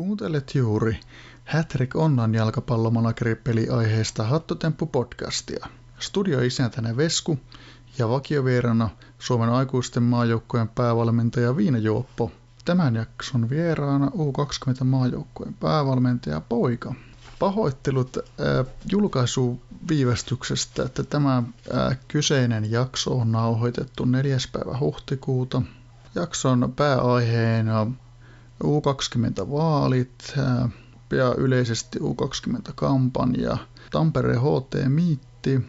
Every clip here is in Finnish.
Kuuntelet juuri Hätrik Onnan jalkapallomanageri aiheesta Hattotemppu-podcastia. Studioisäntänä Vesku ja vakiovierana Suomen aikuisten maajoukkojen päävalmentaja Viina Juoppo. Tämän jakson vieraana U20 maajoukkojen päävalmentaja Poika. Pahoittelut äh, julkaisuviivästyksestä, että tämä äh, kyseinen jakso on nauhoitettu 4. päivä huhtikuuta. Jakson pääaiheena U20-vaalit ja yleisesti U20-kampanja, Tampere HT Miitti,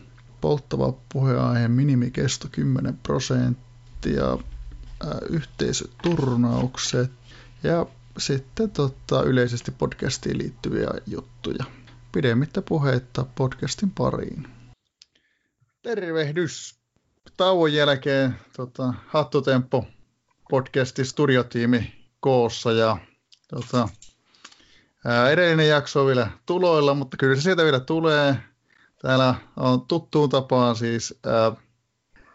polttava puheaihe minimikesto 10 prosenttia, yhteisöturnaukset ja sitten tota, yleisesti podcastiin liittyviä juttuja. Pidemmittä puheitta podcastin pariin. Tervehdys! Tauon jälkeen tota, Hattutemppo podcastin studiotiimi koossa ja tota, ää, edellinen jakso on vielä tuloilla, mutta kyllä se sieltä vielä tulee. Täällä on tuttuun tapaan siis ää,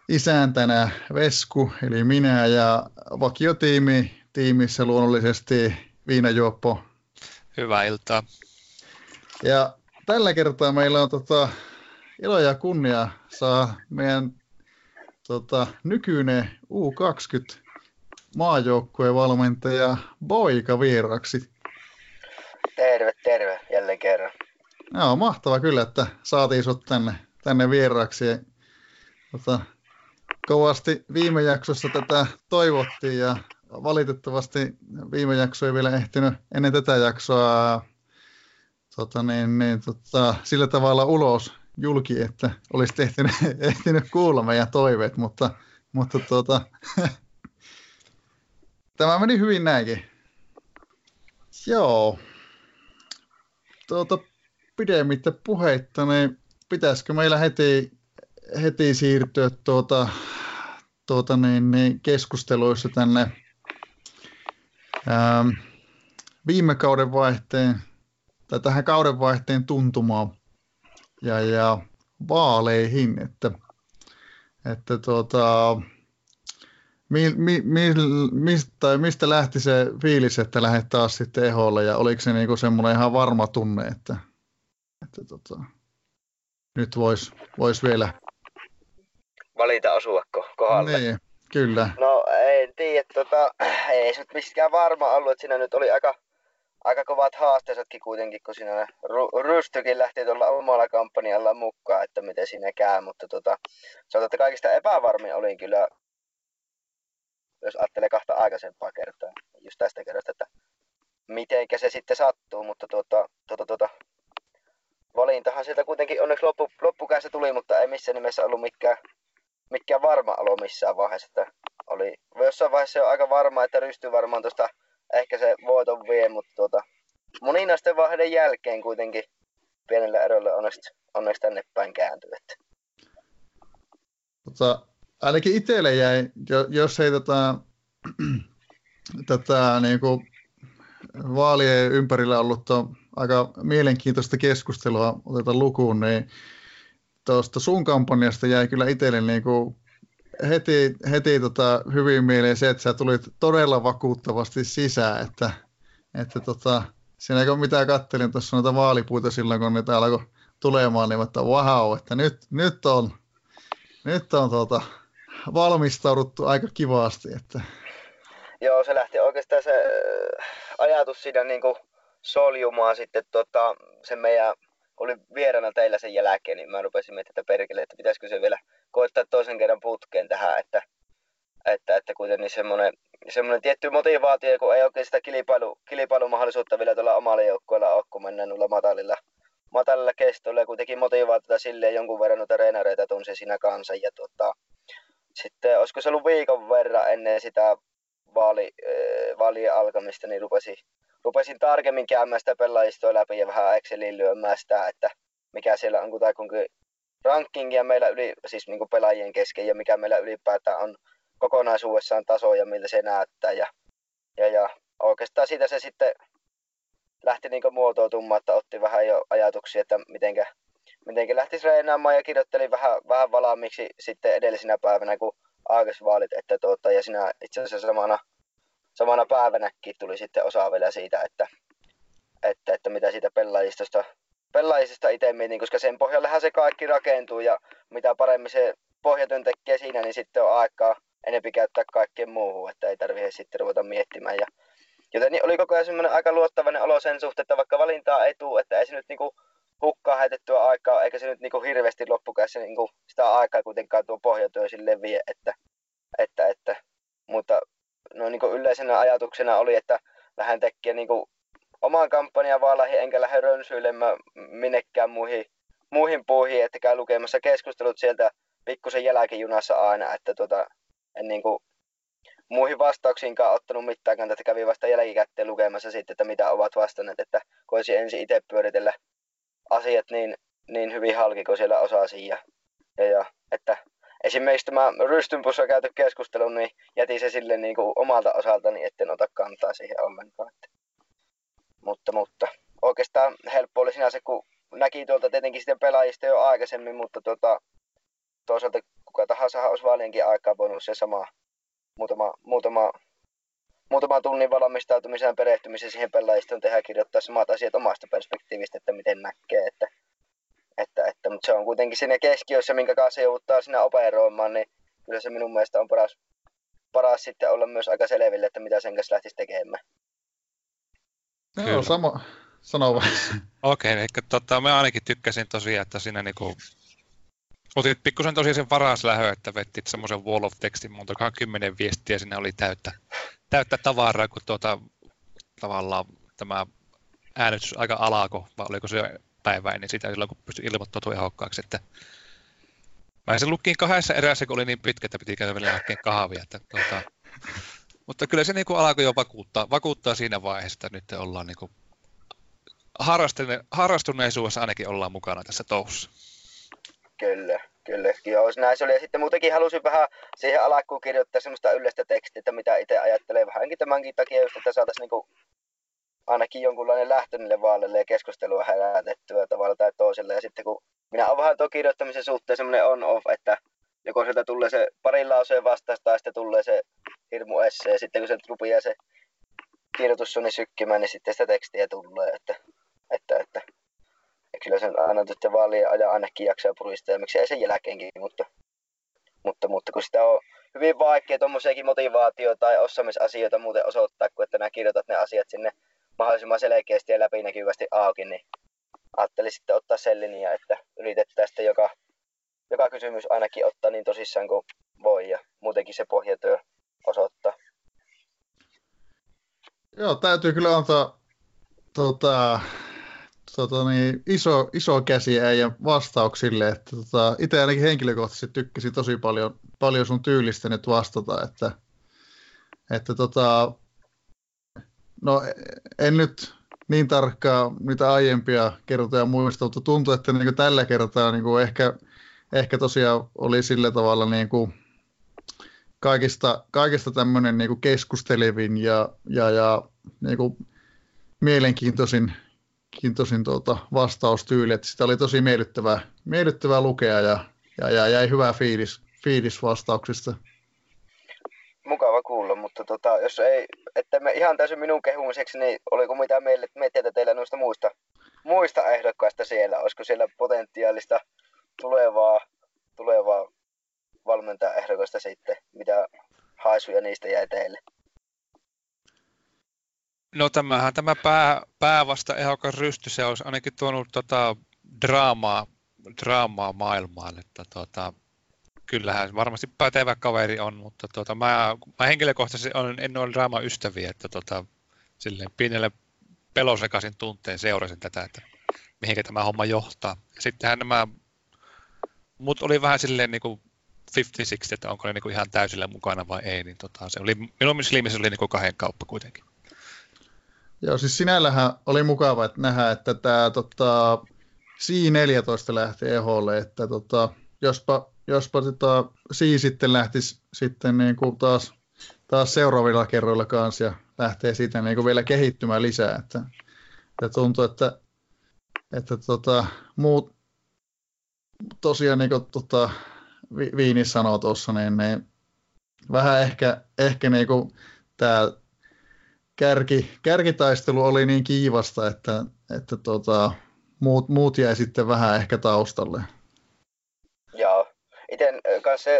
isäntänä Vesku, eli minä ja vakiotiimi tiimissä luonnollisesti Viinajuoppo. Hyvää iltaa. Ja tällä kertaa meillä on tota, ilo ja kunnia saa meidän tota, nykyinen U20 maajoukkueen valmentaja Boika vieraksi. Terve, terve, jälleen kerran. Joo, mahtava kyllä, että saatiin sut tänne, tänne vieraksi. Tota, kovasti viime jaksossa tätä toivottiin ja valitettavasti viime jakso ei vielä ehtinyt ennen tätä jaksoa tota niin, niin, tota, sillä tavalla ulos julki, että olisi ehtinyt, ehtinyt kuulla meidän toiveet, mutta, mutta tota, Tämä meni hyvin näinkin. Joo. Tuota, pidemmittä puheitta, niin pitäisikö meillä heti, heti siirtyä tuota, tuota niin, niin keskusteluissa tänne ähm, viime kauden vaihteen tai tähän kauden vaihteen tuntumaan ja, ja vaaleihin, että, että tuota, mi, mi, mi, mistä, mistä lähti se fiilis, että lähdet taas sitten eholle ja oliko se niinku semmoinen ihan varma tunne, että, että tota, nyt voisi vois vielä valita osuako kohdalle. Niin, kyllä. No en tiedä, tota, ei se nyt mistään varma ollut, että siinä nyt oli aika, aika kovat haasteensakin kuitenkin, kun siinä Rystykin lähti tuolla omalla kampanjalla mukaan, että miten siinä käy, mutta tota, on, että kaikista epävarmin olin kyllä jos ajattelee kahta aikaisempaa kertaa, just tästä kerrasta, että mitenkä se sitten sattuu, mutta tuota, tuota, tuota, valintahan sieltä kuitenkin onneksi loppu, loppukäessä tuli, mutta ei missään nimessä ollut mikään, mikään varma olo missään vaiheessa. Että oli jossain vaiheessa jo aika varma, että rystyy varmaan tuosta ehkä se voiton vie, mutta tuota, moninaisten vaiheiden jälkeen kuitenkin pienellä erolla onneksi, onneksi tänne päin kääntyi. Että. Tota, ainakin itselle jäi, jos ei tätä, tätä niin kuin vaalien ympärillä ollut aika mielenkiintoista keskustelua oteta lukuun, niin tuosta sun kampanjasta jäi kyllä itselle niin kuin heti, heti tota hyvin mieleen se, että sä tulit todella vakuuttavasti sisään, että, että tota, siinä kun mitä kattelin tuossa noita vaalipuita silloin, kun niitä alkoi tulemaan, niin että wow, että nyt, nyt on, nyt on tota, valmistauduttu aika kivasti. Että... Joo, se lähti oikeastaan se äh, ajatus siinä niin kuin soljumaan sitten tota, sen meidän, oli vierana teillä sen jälkeen, niin mä rupesin miettimään, että perkele, että pitäisikö se vielä koittaa toisen kerran putkeen tähän, että, että, että kuitenkin semmoinen, semmoinen tietty motivaatio, kun ei oikein sitä kilpailu, kilpailumahdollisuutta vielä tuolla omalla joukkueella ole, kun mennään noilla matalilla, matalilla kestoilla ja kuitenkin motivaatiota silleen jonkun verran noita treenareita tunsi siinä kanssa ja tota, sitten olisiko se ollut viikon verran ennen sitä vaali, äh, vaalien alkamista, niin rupesin, rupesin tarkemmin käymään sitä pelaajistoa läpi ja vähän Excelin lyömään sitä, että mikä siellä on kutakuinkin rankingia meillä yli, siis niin pelaajien kesken ja mikä meillä ylipäätään on kokonaisuudessaan taso ja miltä se näyttää. Ja, ja, ja oikeastaan siitä se sitten lähti niin muotoutumaan, että otti vähän jo ajatuksia, että mitenkä mitenkin lähti reenaamaan ja kirjoittelin vähän, vähän valaamiksi sitten edellisenä päivänä, kun aikaisvaalit, että tuota, ja siinä itse asiassa samana, samana päivänäkin tuli sitten osa vielä siitä, että että, että mitä siitä pelaajistosta, pelaajista itse mietin, koska sen pohjallehan se kaikki rakentuu ja mitä paremmin se pohjatyön tekee siinä, niin sitten on aikaa enempi käyttää kaikkeen muuhun, että ei tarvitse sitten ruveta miettimään. Ja, joten niin oli koko ajan semmoinen aika luottavainen olo sen suhteen, että vaikka valintaa ei tule, että ei se nyt niinku hukkaa heitettyä aikaa, eikä se nyt niinku hirveästi loppukädessä niinku sitä aikaa kuitenkaan tuo pohjatyö sille vie, että, että, että. Mutta no niinku yleisenä ajatuksena oli, että lähden tekemään niinku oman kampanjan vaalahin, enkä lähde rönsyilemään minnekään muihin, muihin puihin, että käy lukemassa keskustelut sieltä pikkusen jälkijunassa aina, että tota, en niinku muihin vastauksiinkaan ottanut mitään kantaa, että kävi vasta jälkikäteen lukemassa sitten, että mitä ovat vastanneet, että voisi ensin itse pyöritellä asiat niin, niin hyvin halki kuin siellä osasi. Ja, ja, ja että esimerkiksi tämä rystynpussa käyty keskustelu, niin jätin se sille niin kuin omalta osaltani, etten ota kantaa siihen ollenkaan. Mutta, mutta oikeastaan helppo oli sinänsä, kun näki tuolta tietenkin sitten pelaajista jo aikaisemmin, mutta tuota, toisaalta kuka tahansa olisi vaalienkin aikaa voinut se sama muutama, muutama, muutama tunnin valmistautumisen perehtymisen siihen pelaajistoon tehdä kirjoittaa samat asiat omasta perspektiivistä, että miten näkee, että, että, että mutta se on kuitenkin siinä keskiössä, minkä kanssa joutuu siinä operoimaan, niin kyllä se minun mielestä on paras, paras sitten olla myös aika selville, että mitä sen kanssa lähtisi tekemään. Joo, sama. Sano vaan. Okei, okay, eli tota, mä ainakin tykkäsin tosiaan, että siinä niinku Otit pikkusen tosiaan sen varas lähö, että vettit semmoisen wall of textin, montakaan kymmenen viestiä sinne oli täyttä, täyttä tavaraa, kun tuota, tavallaan tämä äänestys aika alako, vai oliko se päivä niin sitä silloin, kun pystyi ilmoittautua ehokkaaksi, että Mä sen lukin kahdessa erässä, kun oli niin pitkä, että piti käydä vielä kahvia. Että, tuota, mutta kyllä se niin kuin jo vakuuttaa, vakuuttaa siinä vaiheessa, että nyt ollaan niin kuin harrastuneisuudessa ainakin ollaan mukana tässä touhussa. Kyllä, kyllä. Joo, näin se oli. Ja sitten muutenkin halusin vähän siihen alkuun kirjoittaa semmoista yleistä tekstiä, että mitä itse ajattelee vähänkin tämänkin takia, just, että saataisiin niinku ainakin jonkunlainen lähtö niille vaaleille ja keskustelua herätettyä tavalla tai toisella. Ja sitten kun minä olen vähän tuon kirjoittamisen suhteen semmoinen on-off, että joko sieltä tulee se parin lauseen vastaus tai sitten tulee se hirmu esse. Ja sitten kun se rupeaa se kirjoitus on sykkimään, niin sitten sitä tekstiä tulee. Että, että, että ja kyllä sen aina sitten vaalien ajan ainakin jaksaa puristaa ja miksei sen jälkeenkin, mutta, mutta, mutta kun sitä on hyvin vaikea tuommoisiakin motivaatio- tai osaamisasioita muuten osoittaa, kun että nämä kirjoitat ne asiat sinne mahdollisimman selkeästi ja läpinäkyvästi auki, niin ajattelin sitten ottaa sen linjan, että yritetään sitten joka, joka kysymys ainakin ottaa niin tosissaan kuin voi ja muutenkin se pohjatyö osoittaa. Joo, täytyy kyllä antaa tota, tota, niin, iso, iso käsi äijän vastauksille. Että, tota, itse ainakin henkilökohtaisesti tykkäsin tosi paljon, paljon sun tyylistä nyt vastata. Että, että tota, no, en nyt niin tarkkaa mitä aiempia kertoja muista, mutta tuntuu, että niin kuin tällä kertaa niin kuin ehkä, ehkä tosiaan oli sillä tavalla niin kuin kaikista, kaikista tämmöinen niin kuin keskustelevin ja, ja, ja niin kuin mielenkiintoisin mielenkiintoisin tuota vastaustyyli, että sitä oli tosi miellyttävää, miellyttävää lukea ja, ja, ja jäi hyvä fiilis, fiilis vastauksista. Mukava kuulla, mutta tota, jos ei, että me ihan täysin minun kehumiseksi, niin oliko mitä meille, miettiä teillä noista muista, muista ehdokkaista siellä? Olisiko siellä potentiaalista tulevaa, tulevaa valmentaa ehdokasta sitten? Mitä haisuja niistä jäi teille? No tämähän tämä pää, päävasta ehokas rysty, se olisi ainakin tuonut tota draamaa, draamaa maailmaan, että tota, kyllähän varmasti pätevä kaveri on, mutta tota, mä, mä henkilökohtaisesti on, en ole draaman ystäviä, että tota, silleen pienelle pelosekaisin tunteen seurasin tätä, että mihinkä tämä homma johtaa. Ja sittenhän nämä, mut oli vähän silleen niin kuin 50 että onko ne niin kuin ihan täysillä mukana vai ei, niin tota, se oli, minun silmissä oli niin kuin kahden kauppa kuitenkin. Joo, siis sinällähän oli mukava että nähdä, että tämä tota, C14 lähti eholle, että tota, jospa, jospa tota, C sitten lähtisi sitten niin kuin taas, taas seuraavilla kerroilla kanssa ja lähtee siitä niin kuin vielä kehittymään lisää, että, että tuntuu, että, että tota, muut, tosiaan niin kuin tota, Viini sanoi tuossa, niin, niin vähän ehkä, ehkä niin kuin tämä kärki, kärkitaistelu oli niin kiivasta, että, että tota, muut, muut jäi sitten vähän ehkä taustalle. Joo. Itse kanssa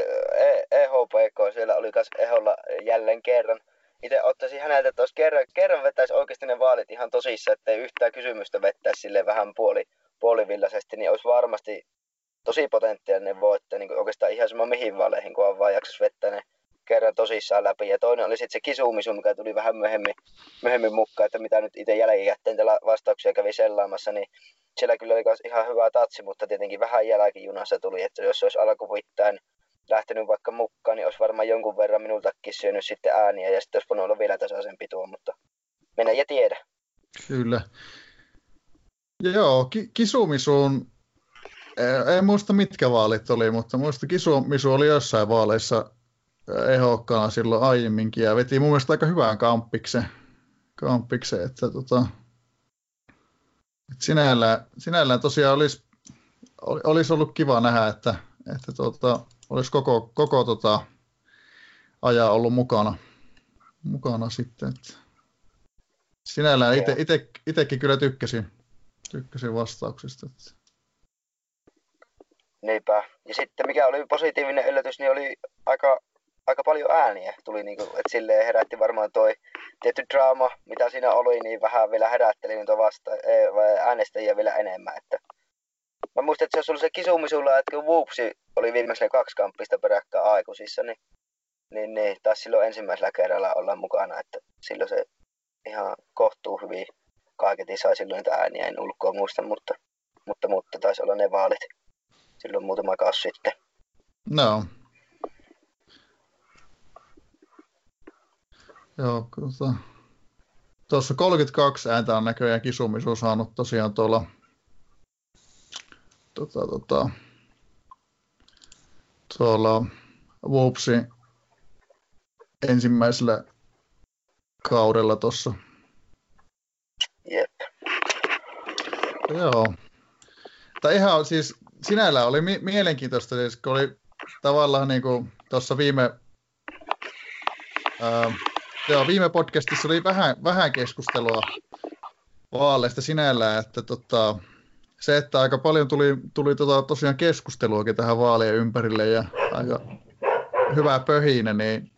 EHPK siellä oli kanssa Eholla jälleen kerran. Itse ottaisin häneltä, että kerran, kerran vetäisi oikeasti ne vaalit ihan tosissa, ettei yhtään kysymystä vettäisi sille vähän puoli, puolivillaisesti, niin olisi varmasti tosi potentiaalinen voittaja, niin oikeastaan ihan sama mihin vaaleihin, kun vaan jaksaisi vettää ne kerran tosissaan läpi. Ja toinen oli sitten se kisumisu, mikä tuli vähän myöhemmin, myöhemmin mukaan, että mitä nyt itse jälkikäteen vastauksia kävi sellaamassa, niin siellä kyllä oli ihan hyvä tatsi, mutta tietenkin vähän jälkijunassa tuli, että jos olisi alkuvuittain lähtenyt vaikka mukaan, niin olisi varmaan jonkun verran minultakin syönyt sitten ääniä ja sitten olisi voinut olla vielä tasaisempi tuo, mutta mennä ja tiedä. Kyllä. Joo, ki- Kisumisuun, en muista mitkä vaalit oli, mutta muista Kisumisu oli jossain vaaleissa ehokkaana silloin aiemminkin ja veti mun mielestä aika hyvään kamppiksen, kamppiksen että tota, et sinällään, sinällään tosiaan olisi, olisi ollut kiva nähdä, että, että tota, olisi koko, koko tota, ajan ollut mukana, mukana sitten. Että sinällään itsekin kyllä tykkäsin, tykkäsin vastauksista. Että. Niinpä. Ja sitten mikä oli positiivinen yllätys, niin oli aika aika paljon ääniä tuli, niin kuin, että silleen herätti varmaan toi tietty draama, mitä siinä oli, niin vähän vielä herätteli niitä vasta, äänestäjiä vielä enemmän. Että mä muistan, että se oli se kisumisulla, että kun Whoopsi oli viimeisellä kaksi kamppista peräkkäin aikuisissa, niin, niin, niin taas silloin ensimmäisellä kerralla olla mukana, että silloin se ihan kohtuu hyvin kaiketi sai silloin niitä ääniä, en ulkoa muista, mutta, mutta, mutta taisi olla ne vaalit silloin muutama kausi sitten. No, Joo, tuota, tuossa 32 ääntä on näköjään Kisumisu saanut tosiaan tuolla tota, tota, tuolla Whoopsi ensimmäisellä kaudella tuossa. Jep. Joo. Tai ihan siis sinällään oli mi- mielenkiintoista, siis kun oli tavallaan niin kuin tuossa viime ää, Joo, viime podcastissa oli vähän, vähän keskustelua vaaleista sinällään, että tota, se, että aika paljon tuli, tuli tota, tosiaan keskusteluakin tähän vaalien ympärille ja aika hyvää pöhinä, niin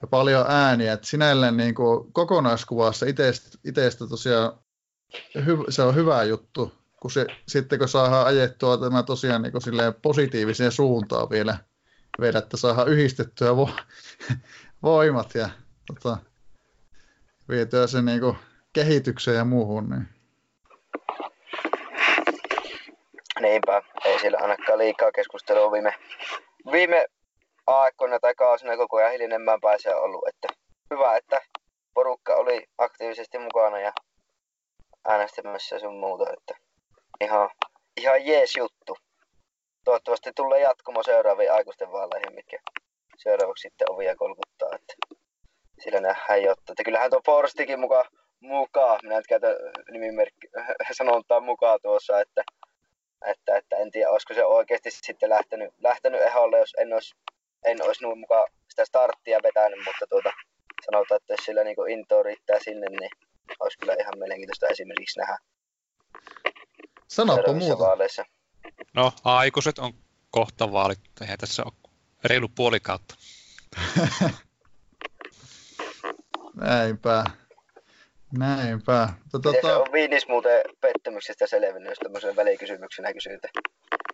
ja paljon ääniä, että sinällään niin kuin kokonaiskuvassa itsestä tosiaan hy, se on hyvä juttu, kun se, sitten kun saadaan ajettua tämä tosiaan niin kuin positiiviseen suuntaan vielä, vielä että saadaan yhdistettyä vo, voimat ja tota, vietyä se niinku kehitykseen ja muuhun. Niin. Niinpä, ei siellä ainakaan liikaa keskustelua viime, viime aikoina tai kausina koko ajan hiljenemmän pääse ollut. Että hyvä, että porukka oli aktiivisesti mukana ja äänestämässä sun muuta. Että ihan, ihan jees juttu. Toivottavasti tulee jatkumo seuraaviin aikuisten vaaleihin, mitkä seuraavaksi sitten ovia kolkuttaa. Että sillä nähdään jotta. Että kyllähän tuo Forstikin mukaan, mukaan, minä nyt käytän nimimerkki, sanontaa mukaan tuossa, että, että, että, en tiedä, olisiko se oikeasti sitten lähtenyt, lähtenyt eholle, jos en olisi, en olisi noin mukaan sitä starttia vetänyt, mutta tuota, sanotaan, että jos sillä niin into riittää sinne, niin olisi kyllä ihan mielenkiintoista esimerkiksi nähdä. Sanoppa muuta. Vaaleissa. No, aikuiset on kohta vaalit, eihän tässä ole reilu puoli kautta. Näinpä. Näinpä. Tota... Miten se on viinis muuten pettymyksestä selvinnyt, jos tämmöisen välikysymyksenä kysytä?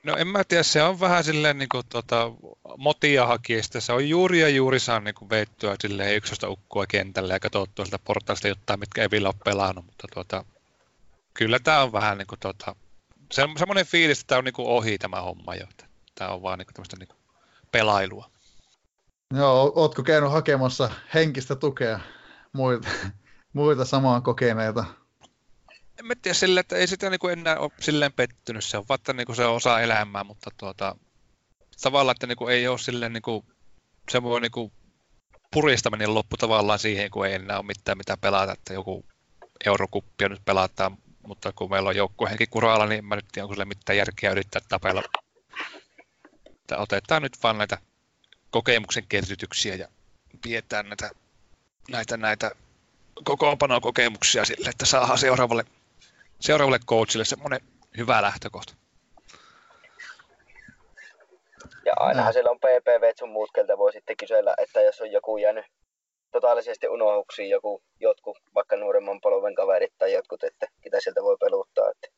No en mä tiedä, se on vähän silleen niin kuin, tota, motia hakijasta. Se on juuri ja juuri saa niin kuin veittyä silleen ykköstä ukkua kentälle ja katsottua sieltä portaista jotain, mitkä ei vielä ole pelannut. Mutta tuota, kyllä tämä on vähän niin kuin, tota, se, semmoinen fiilis, että tämä on niin kuin ohi tämä homma jo. Tämä on vaan niin kuin tämmöistä niin kuin pelailua. Joo, ootko käynyt hakemassa henkistä tukea muita, muita samaan kokeneita? En mä tiedä sille, että ei sitä niin kuin enää ole silleen pettynyt. Se on vaikka niin kuin se osa elämää, mutta tuota, tavallaan, että niin kuin ei ole silleen niin kuin, se voi niin kuin puristaminen loppu tavallaan siihen, kun ei enää ole mitään mitä pelata, että joku eurokuppia nyt pelataan, mutta kun meillä on joukkuehenki kuralla, niin mä nyt tiedän, onko sille mitään järkeä yrittää tapella. Että otetaan nyt vaan näitä kokemuksen kerrytyksiä ja pidetään näitä näitä, näitä kokoonpanokokemuksia sille, että saadaan seuraavalle, seuraavalle coachille semmoinen hyvä lähtökohta. Ja ainahan siellä on PPV sun muut, keltä voi sitten kysellä, että jos on joku jäänyt totaalisesti unohuksiin, joku, jotkut vaikka nuoremman polven kaverit tai jotkut, että mitä sieltä voi peluttaa. Että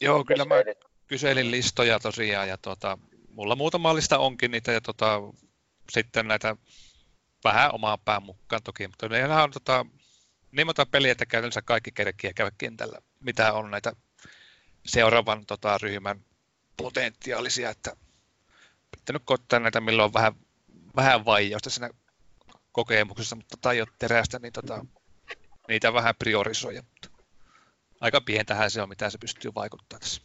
Joo, kyllä mä nyt... kyselin listoja tosiaan ja tuota, mulla muutama lista onkin niitä ja tuota, sitten näitä vähän omaan pään mukaan toki, mutta on tota, niin monta peliä, että käytännössä kaikki kerkiä käydä kentällä, mitä on näitä seuraavan tota, ryhmän potentiaalisia, että pitänyt koittaa näitä, milloin on vähän, vähän vaijausta siinä kokemuksessa, mutta tai ole terästä, niin tota, niitä vähän priorisoida. Aika pientähän se on, mitä se pystyy vaikuttamaan tässä.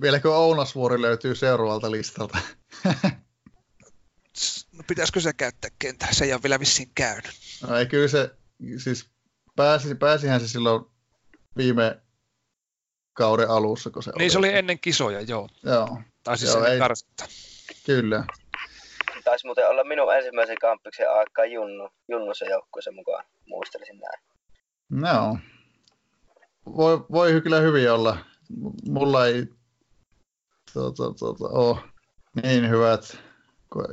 Vieläkö Ounasvuori löytyy seuraavalta listalta? no pitäisikö se käyttää kentällä? Se ei ole vielä vissiin käynyt. No ei kyllä se, siis pääsi, pääsihän se silloin viime kauden alussa, kun se Niin oli. se oli ennen kisoja, joo. Joo. Tai siis joo, ei... karsinta. Kyllä. Taisi muuten olla minun ensimmäisen kampiksen aikaa Junnu, Junnu se joukkueessa mukaan, muistelisin näin. No. Voi, voi kyllä hyvin olla. Mulla ei tuota, tuota, ole niin hyvät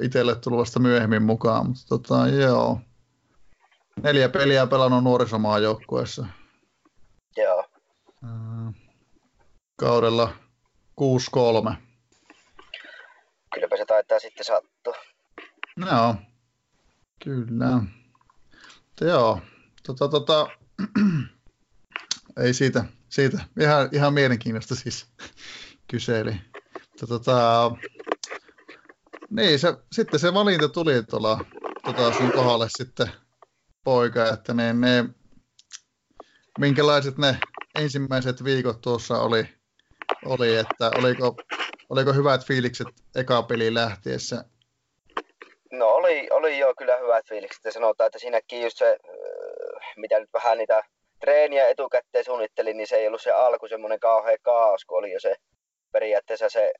itselle tullut vasta myöhemmin mukaan, mutta tota, joo. Neljä peliä pelannut nuorisomaa joukkueessa. Joo. Kaudella 6-3. Kylläpä se taitaa sitten sattua. Joo, kyllä. Mutta joo, tota, tota, ei siitä, siitä. Ihan, ihan mielenkiintoista siis kyseli. Tota, niin, se, sitten se valinta tuli tuolla tota sun kohdalle sitten poika, että ne, ne, minkälaiset ne ensimmäiset viikot tuossa oli, oli että oliko, oliko hyvät fiilikset eka peli lähtiessä? No oli, oli jo kyllä hyvät fiilikset ja sanotaan, että siinäkin just se, mitä nyt vähän niitä treeniä etukäteen suunnittelin, niin se ei ollut se alku semmoinen kauhea kaos, kun oli jo se periaatteessa se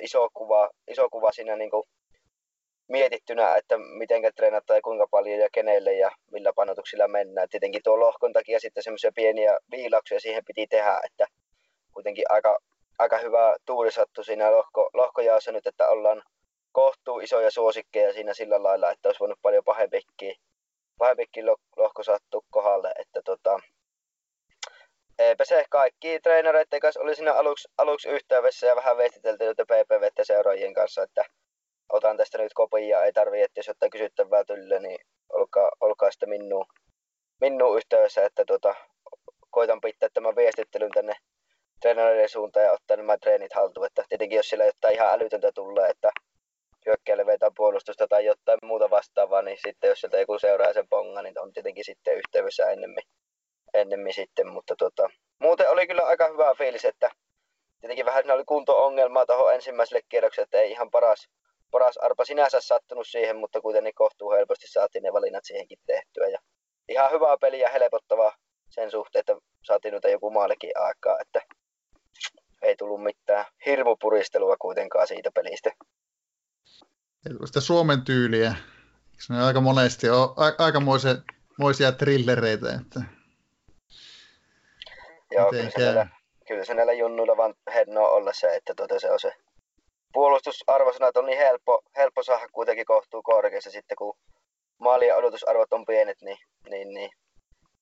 iso kuva, iso kuva siinä niin kuin mietittynä, että miten treenataan ja kuinka paljon ja kenelle ja millä panotuksilla mennään. Tietenkin tuo lohkon takia sitten semmoisia pieniä viilauksia siihen piti tehdä, että kuitenkin aika, aika hyvä tuuri sattui siinä lohko, lohkojaossa nyt, että ollaan kohtuu isoja suosikkeja siinä sillä lailla, että olisi voinut paljon pahempikin, pahempikin lohko sattua kohdalle. Että tota, eipä se kaikki treenareiden kanssa oli siinä aluksi, aluksi yhteydessä ja vähän veistitelty PPV seuraajien kanssa, että otan tästä nyt kopia, ei tarvi, että jos ottaa kysyttävää tylle, niin olkaa, olkaa sitten minun, minun yhteydessä, että tota, koitan pitää tämän viestittelyn tänne treenareiden suuntaan ja ottaa nämä treenit haltuun. Että tietenkin jos siellä jotain ihan älytöntä tulee, että hyökkäille vetää puolustusta tai jotain muuta vastaavaa, niin sitten jos sieltä joku seuraa sen ponga, niin on tietenkin sitten yhteydessä ennemmin, ennemmin sitten, mutta tota, muuten oli kyllä aika hyvä fiilis, että tietenkin vähän oli kunto-ongelmaa tuohon ensimmäiselle kierrokselle, että ei ihan paras, paras arpa sinänsä sattunut siihen, mutta kuitenkin kohtuu helposti saatiin ne valinnat siihenkin tehtyä. Ja ihan hyvää peliä helpottavaa sen suhteen, että saatiin nyt joku maallekin aikaa, että ei tullut mitään hirmupuristelua kuitenkaan siitä pelistä sitä Suomen tyyliä. Se on aika monesti on aikamoisia trillereitä. Että... Joo, kyllä se, näillä, kyllä se näillä junnuilla vaan hennoa olla se, että tuota se on se puolustusarvosanat on niin helppo, helppo saada kuitenkin kohtuu korkeassa sitten, kun maalien odotusarvot on pienet, niin, niin, niin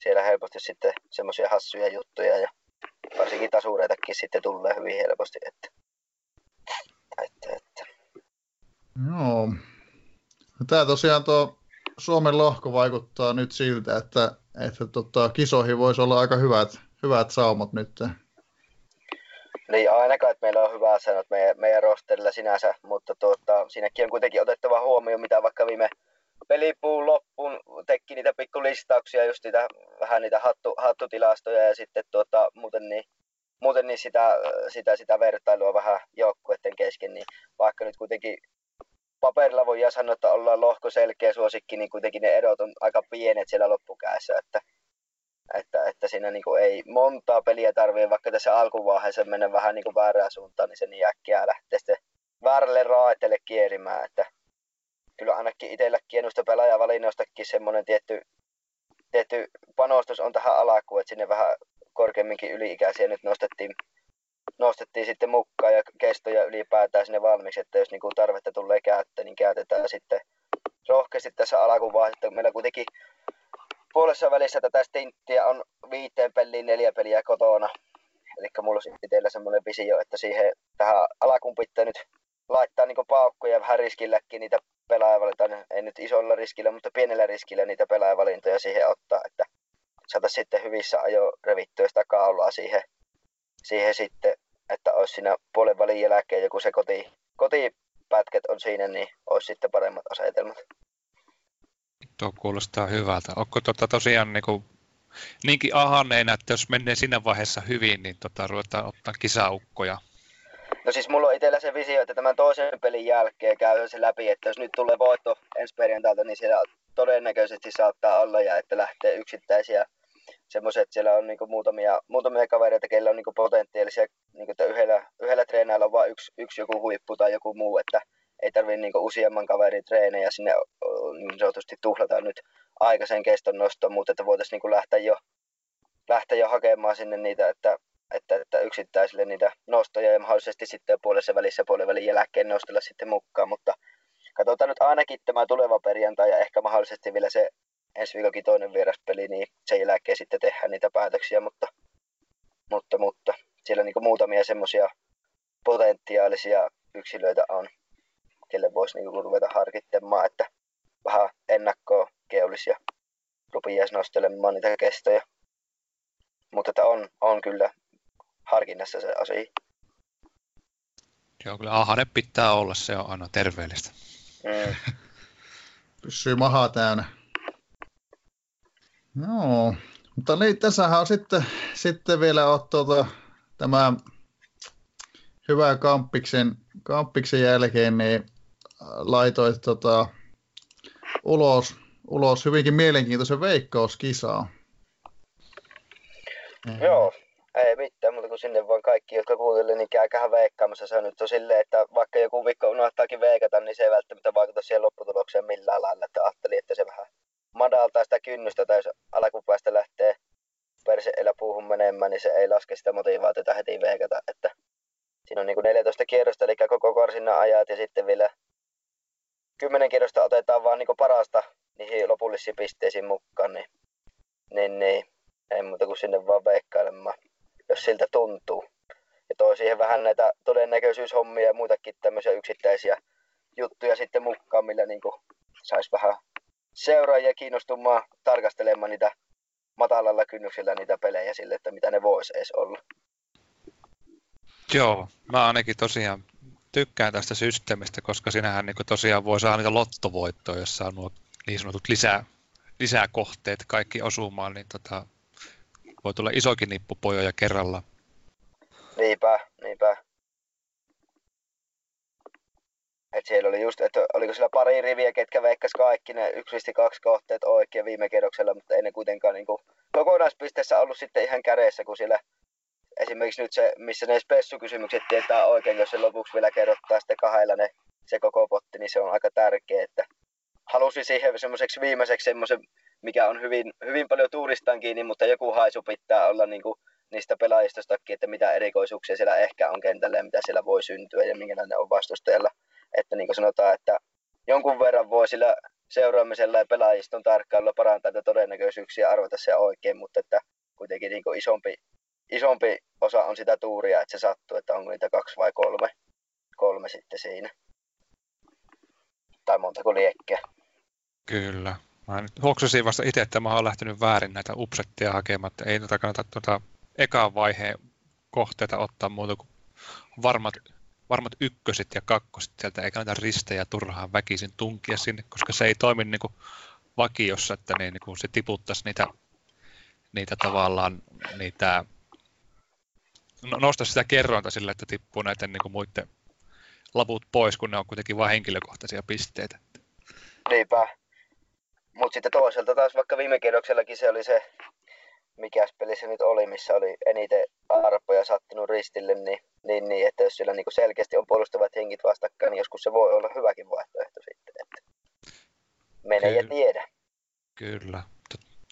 siellä helposti sitten semmoisia hassuja juttuja ja varsinkin tasureitakin sitten tulee hyvin helposti. Että, että, että. Joo. Tämä tosiaan tuo Suomen lohko vaikuttaa nyt siltä, että, että tota, kisoihin voisi olla aika hyvät, hyvät saumat nyt. Niin, ainakaan, että meillä on hyvä sanot meidän, meidän rosterilla sinänsä, mutta tuota, siinäkin on kuitenkin otettava huomioon, mitä vaikka viime pelipuun loppuun teki niitä pikkulistauksia, just niitä, vähän niitä hattu, hattutilastoja ja sitten tuota, muuten, niin, muuten niin sitä, sitä, sitä vertailua vähän joukkueiden kesken, niin vaikka nyt kuitenkin paperilla voi sanoa, että ollaan lohko selkeä suosikki, niin kuitenkin ne erot on aika pienet siellä loppukäässä, että, että, että siinä niin kuin ei montaa peliä tarvitse, vaikka tässä alkuvaiheessa mennä vähän niin kuin väärään suuntaan, niin se niin äkkiä lähtee sitten väärälle raaitelle kierimään, että kyllä ainakin itselläkin noista pelaajavalinnoistakin semmoinen tietty tehty panostus on tähän alakuun, että sinne vähän korkeamminkin yli-ikäisiä nyt nostettiin, nostettiin sitten mukaan ja kestoja ylipäätään sinne valmiiksi, että jos niin kuin tarvetta tulee käyttää, niin käytetään sitten rohkeasti tässä alkuun että meillä kuitenkin puolessa välissä tätä stinttiä on viiteen peliin neljä peliä kotona. Eli mulla on itsellä semmoinen visio, että siihen tähän alkuun pitää nyt laittaa niin paukkuja vähän riskilläkin niitä pelaajavalintoja, ei nyt isolla riskillä, mutta pienellä riskillä niitä pelaajavalintoja siihen ottaa, että saataisiin sitten hyvissä ajo revittyä sitä kaulaa siihen, siihen sitten, että olisi siinä puolen välin jälkeen joku se koti, kotipätket on siinä, niin olisi sitten paremmat asetelmat. Tuo kuulostaa hyvältä. Onko tota tosiaan niin kuin, niinkin ahanneena, että jos menee siinä vaiheessa hyvin, niin tota, ruvetaan ottaa kisaukkoja No siis mulla on itsellä se visio, että tämän toisen pelin jälkeen käy se läpi, että jos nyt tulee voitto ensi perjantailta, niin siellä todennäköisesti saattaa olla ja että lähtee yksittäisiä semmoiset, siellä on niinku muutamia, muutamia kavereita, keillä on niinku potentiaalisia, niinku, että yhdellä, yhdellä treenailla on vain yksi, yksi joku huippu tai joku muu, että ei tarvitse niinku useamman kaverin treenejä sinne niin sanotusti tuhlata nyt aikaisen keston nostoon, mutta että voitaisiin niinku lähteä jo lähteä jo hakemaan sinne niitä, että että, että yksittäisille niitä nostoja ja mahdollisesti sitten puolessa välissä puolen välin jälkeen nostella sitten mukaan, mutta katsotaan nyt ainakin tämä tuleva perjantai ja ehkä mahdollisesti vielä se ensi viikokin toinen vieraspeli, niin sen jälkeen sitten tehdään niitä päätöksiä, mutta, mutta, mutta siellä niin muutamia semmoisia potentiaalisia yksilöitä on, kelle voisi niin ruveta harkitsemaan, että vähän ennakkoa keulisia rupiaisi nostelemaan niitä kestoja. Mutta että on, on kyllä harkinnassa se asia. Joo, kyllä ahane pitää olla, se on aina terveellistä. Mm. Pysyy mahaa täynnä. Joo, mutta niin, tässähän on sitten, sitten vielä on tuota, tämä hyvä kampiksen, kampiksen jälkeen, niin laitoit tota, ulos, ulos hyvinkin mielenkiintoisen veikkauskisaa. Joo, ei mitään muuta kuin sinne vaan kaikki, jotka kuuntelevat, niin käykää veikkaamassa. Se on nyt silleen, että vaikka joku viikko unohtaakin veikata, niin se ei välttämättä vaikuta siihen lopputulokseen millään lailla. Että ajattelin, että se vähän madaltaa sitä kynnystä, tai jos alkupäästä lähtee perseellä puuhun menemään, niin se ei laske sitä motivaatiota heti veikata. Että siinä on niin kuin 14 kierrosta, eli koko korsinnan ajat, ja sitten vielä 10 kierrosta otetaan vaan niin parasta niihin lopullisiin pisteisiin mukaan, niin, niin, niin ei muuta kuin sinne vaan veikkailemaan jos siltä tuntuu. Ja toi siihen vähän näitä todennäköisyyshommia ja muitakin tämmöisiä yksittäisiä juttuja sitten mukaan, millä niin saisi vähän seuraajia kiinnostumaan tarkastelemaan niitä matalalla kynnyksellä niitä pelejä sille, että mitä ne vois edes olla. Joo, mä ainakin tosiaan tykkään tästä systeemistä, koska sinähän niin tosiaan voi saada niitä lottovoittoja, jos saa nuo niin sanotut lisää, lisää kohteet kaikki osumaan, niin tota, voi tulla isokin nippu pojoja kerralla. Niinpä, niinpä. Et siellä oli just, että oliko siellä pari riviä, ketkä veikkas kaikki ne yksi kaksi kohteet oikein viime kerroksella, mutta ei ne kuitenkaan niin kuin kokonaispisteessä ollut sitten ihan kädessä, kun siellä esimerkiksi nyt se, missä ne spessukysymykset tietää oikein, jos se lopuksi vielä kerrottaa sitten kahdella ne, se koko potti, niin se on aika tärkeä, että halusin siihen semmoiseksi viimeiseksi semmoisen mikä on hyvin, hyvin paljon tuuristaan kiinni, mutta joku haisu pitää olla niin kuin niistä pelaajistostakin, että mitä erikoisuuksia siellä ehkä on kentällä ja mitä siellä voi syntyä ja minkälainen on vastustajalla. Että niin kuin sanotaan, että jonkun verran voi sillä seuraamisella ja pelaajiston tarkkailulla parantaa todennäköisyyksiä arvata se oikein, mutta että kuitenkin niin kuin isompi, isompi osa on sitä tuuria, että se sattuu, että onko niitä kaksi vai kolme, kolme sitten siinä. Tai montako liekkiä. Kyllä. Mä nyt huoksasin vasta itse, että mä oon lähtenyt väärin näitä upsetteja hakemaan, että ei tätä kannata tuota ekan vaiheen kohteita ottaa muuta kuin varmat, varmat ykköset ja kakkoset sieltä, eikä näitä ristejä turhaan väkisin tunkia sinne, koska se ei toimi niin kuin vakiossa, että niin, niin kuin se tiputtaisi niitä, niitä tavallaan niitä, nosta sitä kerrointa sillä, että tippuu näiden niin kuin muiden lavut pois, kun ne on kuitenkin vain henkilökohtaisia pisteitä. Niinpä. Mutta sitten toisaalta taas vaikka viime kierroksellakin se oli se, mikä peli se nyt oli, missä oli eniten arpoja sattunut ristille, niin, niin, niin että jos siellä niinku selkeästi on puolustavat hengit vastakkain, niin joskus se voi olla hyväkin vaihtoehto sitten. Että mene Kyllä. ja tiedä. Kyllä.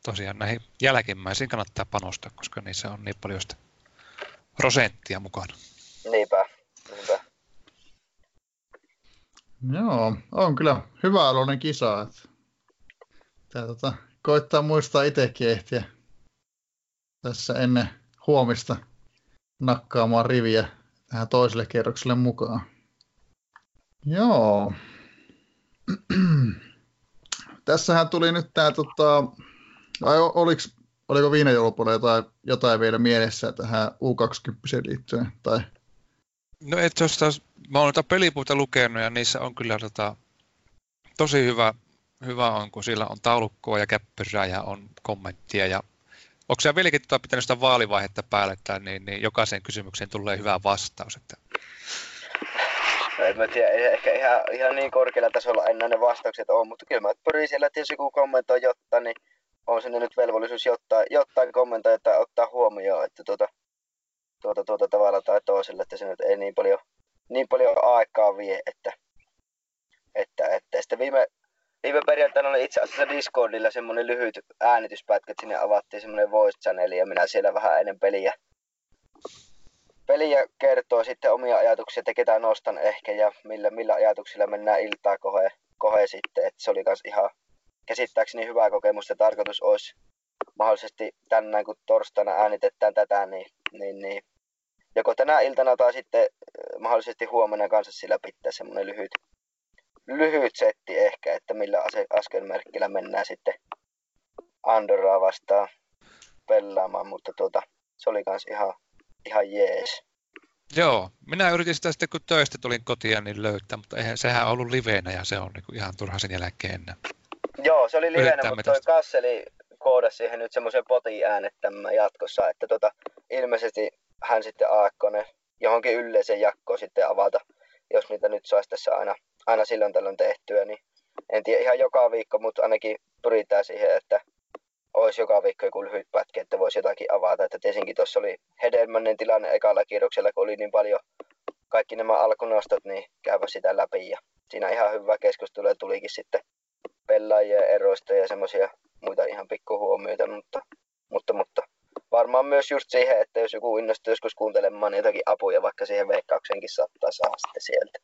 tosiaan näihin jälkimmäisiin kannattaa panostaa, koska niissä on niin paljon sitä prosenttia mukana. Niinpä, niinpä. Joo, on kyllä hyvä aloinen kisa. Että... Tää, tota, koittaa muistaa itsekin ehtiä tässä ennen huomista nakkaamaan riviä tähän toiselle kerrokselle mukaan. Joo. Tässähän tuli nyt tämä, tota, vai oliks, oliko viime joulupuolella jotain, jotain vielä mielessä tähän U20 liittyen? Tai... No et jos taas, mä oon noita pelipuita lukenut ja niissä on kyllä tota, tosi hyvä, hyvä on, kun sillä on taulukkoa ja käppyrää ja on kommenttia ja Onko se vieläkin tuota pitänyt sitä vaalivaihetta päälle, että niin, niin jokaiseen kysymykseen tulee hyvä vastaus? Että... No, en mä tiedä, ehkä ihan, ihan niin korkealla tasolla enää ne vastaukset on, mutta kyllä mä pyrin siellä, että jos joku kommentoi jotta, niin on sinne nyt velvollisuus jotta, jotain kommentoida tai ottaa huomioon, että tuota, tuota, tuota tavalla tai toisella, että se nyt ei niin paljon, niin paljon aikaa vie, että, että, että sitten viime, viime perjantaina oli itse asiassa Discordilla semmoinen lyhyt äänityspätkä, että sinne avattiin semmoinen voice channel ja minä siellä vähän ennen peliä, peliä kertoo sitten omia ajatuksia, että ketä nostan ehkä ja millä, millä ajatuksilla mennään iltaa kohe, kohe sitten. Että se oli myös ihan käsittääkseni hyvä kokemus ja tarkoitus olisi mahdollisesti tänään, kun torstaina äänitetään tätä, niin, niin, niin joko tänä iltana tai sitten äh, mahdollisesti huomenna kanssa sillä pitää semmoinen lyhyt, lyhyt setti ehkä, että millä askelmerkillä mennään sitten Andoraa vastaan pelaamaan, mutta tuota, se oli kans ihan, ihan jees. Joo, minä yritin sitä sitten kun töistä tulin kotiin niin löytää, mutta eihän, sehän on ollut liveenä ja se on niin ihan turha sen jälkeen enää. Joo, se oli liveenä, mutta toi Kasseli koodasi siihen nyt semmoisen potin äänettämään jatkossa, että tota, ilmeisesti hän sitten Aakkonen johonkin yleiseen jakkoon sitten avata, jos niitä nyt saisi tässä aina, aina silloin tällöin tehtyä, niin en tiedä ihan joka viikko, mutta ainakin pyritään siihen, että olisi joka viikko joku lyhyt pätkä, että voisi jotakin avata. Että tietenkin tuossa oli hedelmällinen tilanne ekalla kierroksella, kun oli niin paljon kaikki nämä alkunostot, niin käyvä sitä läpi. Ja siinä ihan hyvä keskustelu tulikin sitten pelaajien eroista ja semmoisia muita ihan pikkuhuomioita, mutta, mutta, mutta varmaan myös just siihen, että jos joku innostuu joskus kuuntelemaan niin jotakin apuja, vaikka siihen veikkauksenkin saattaa saada sitten sieltä.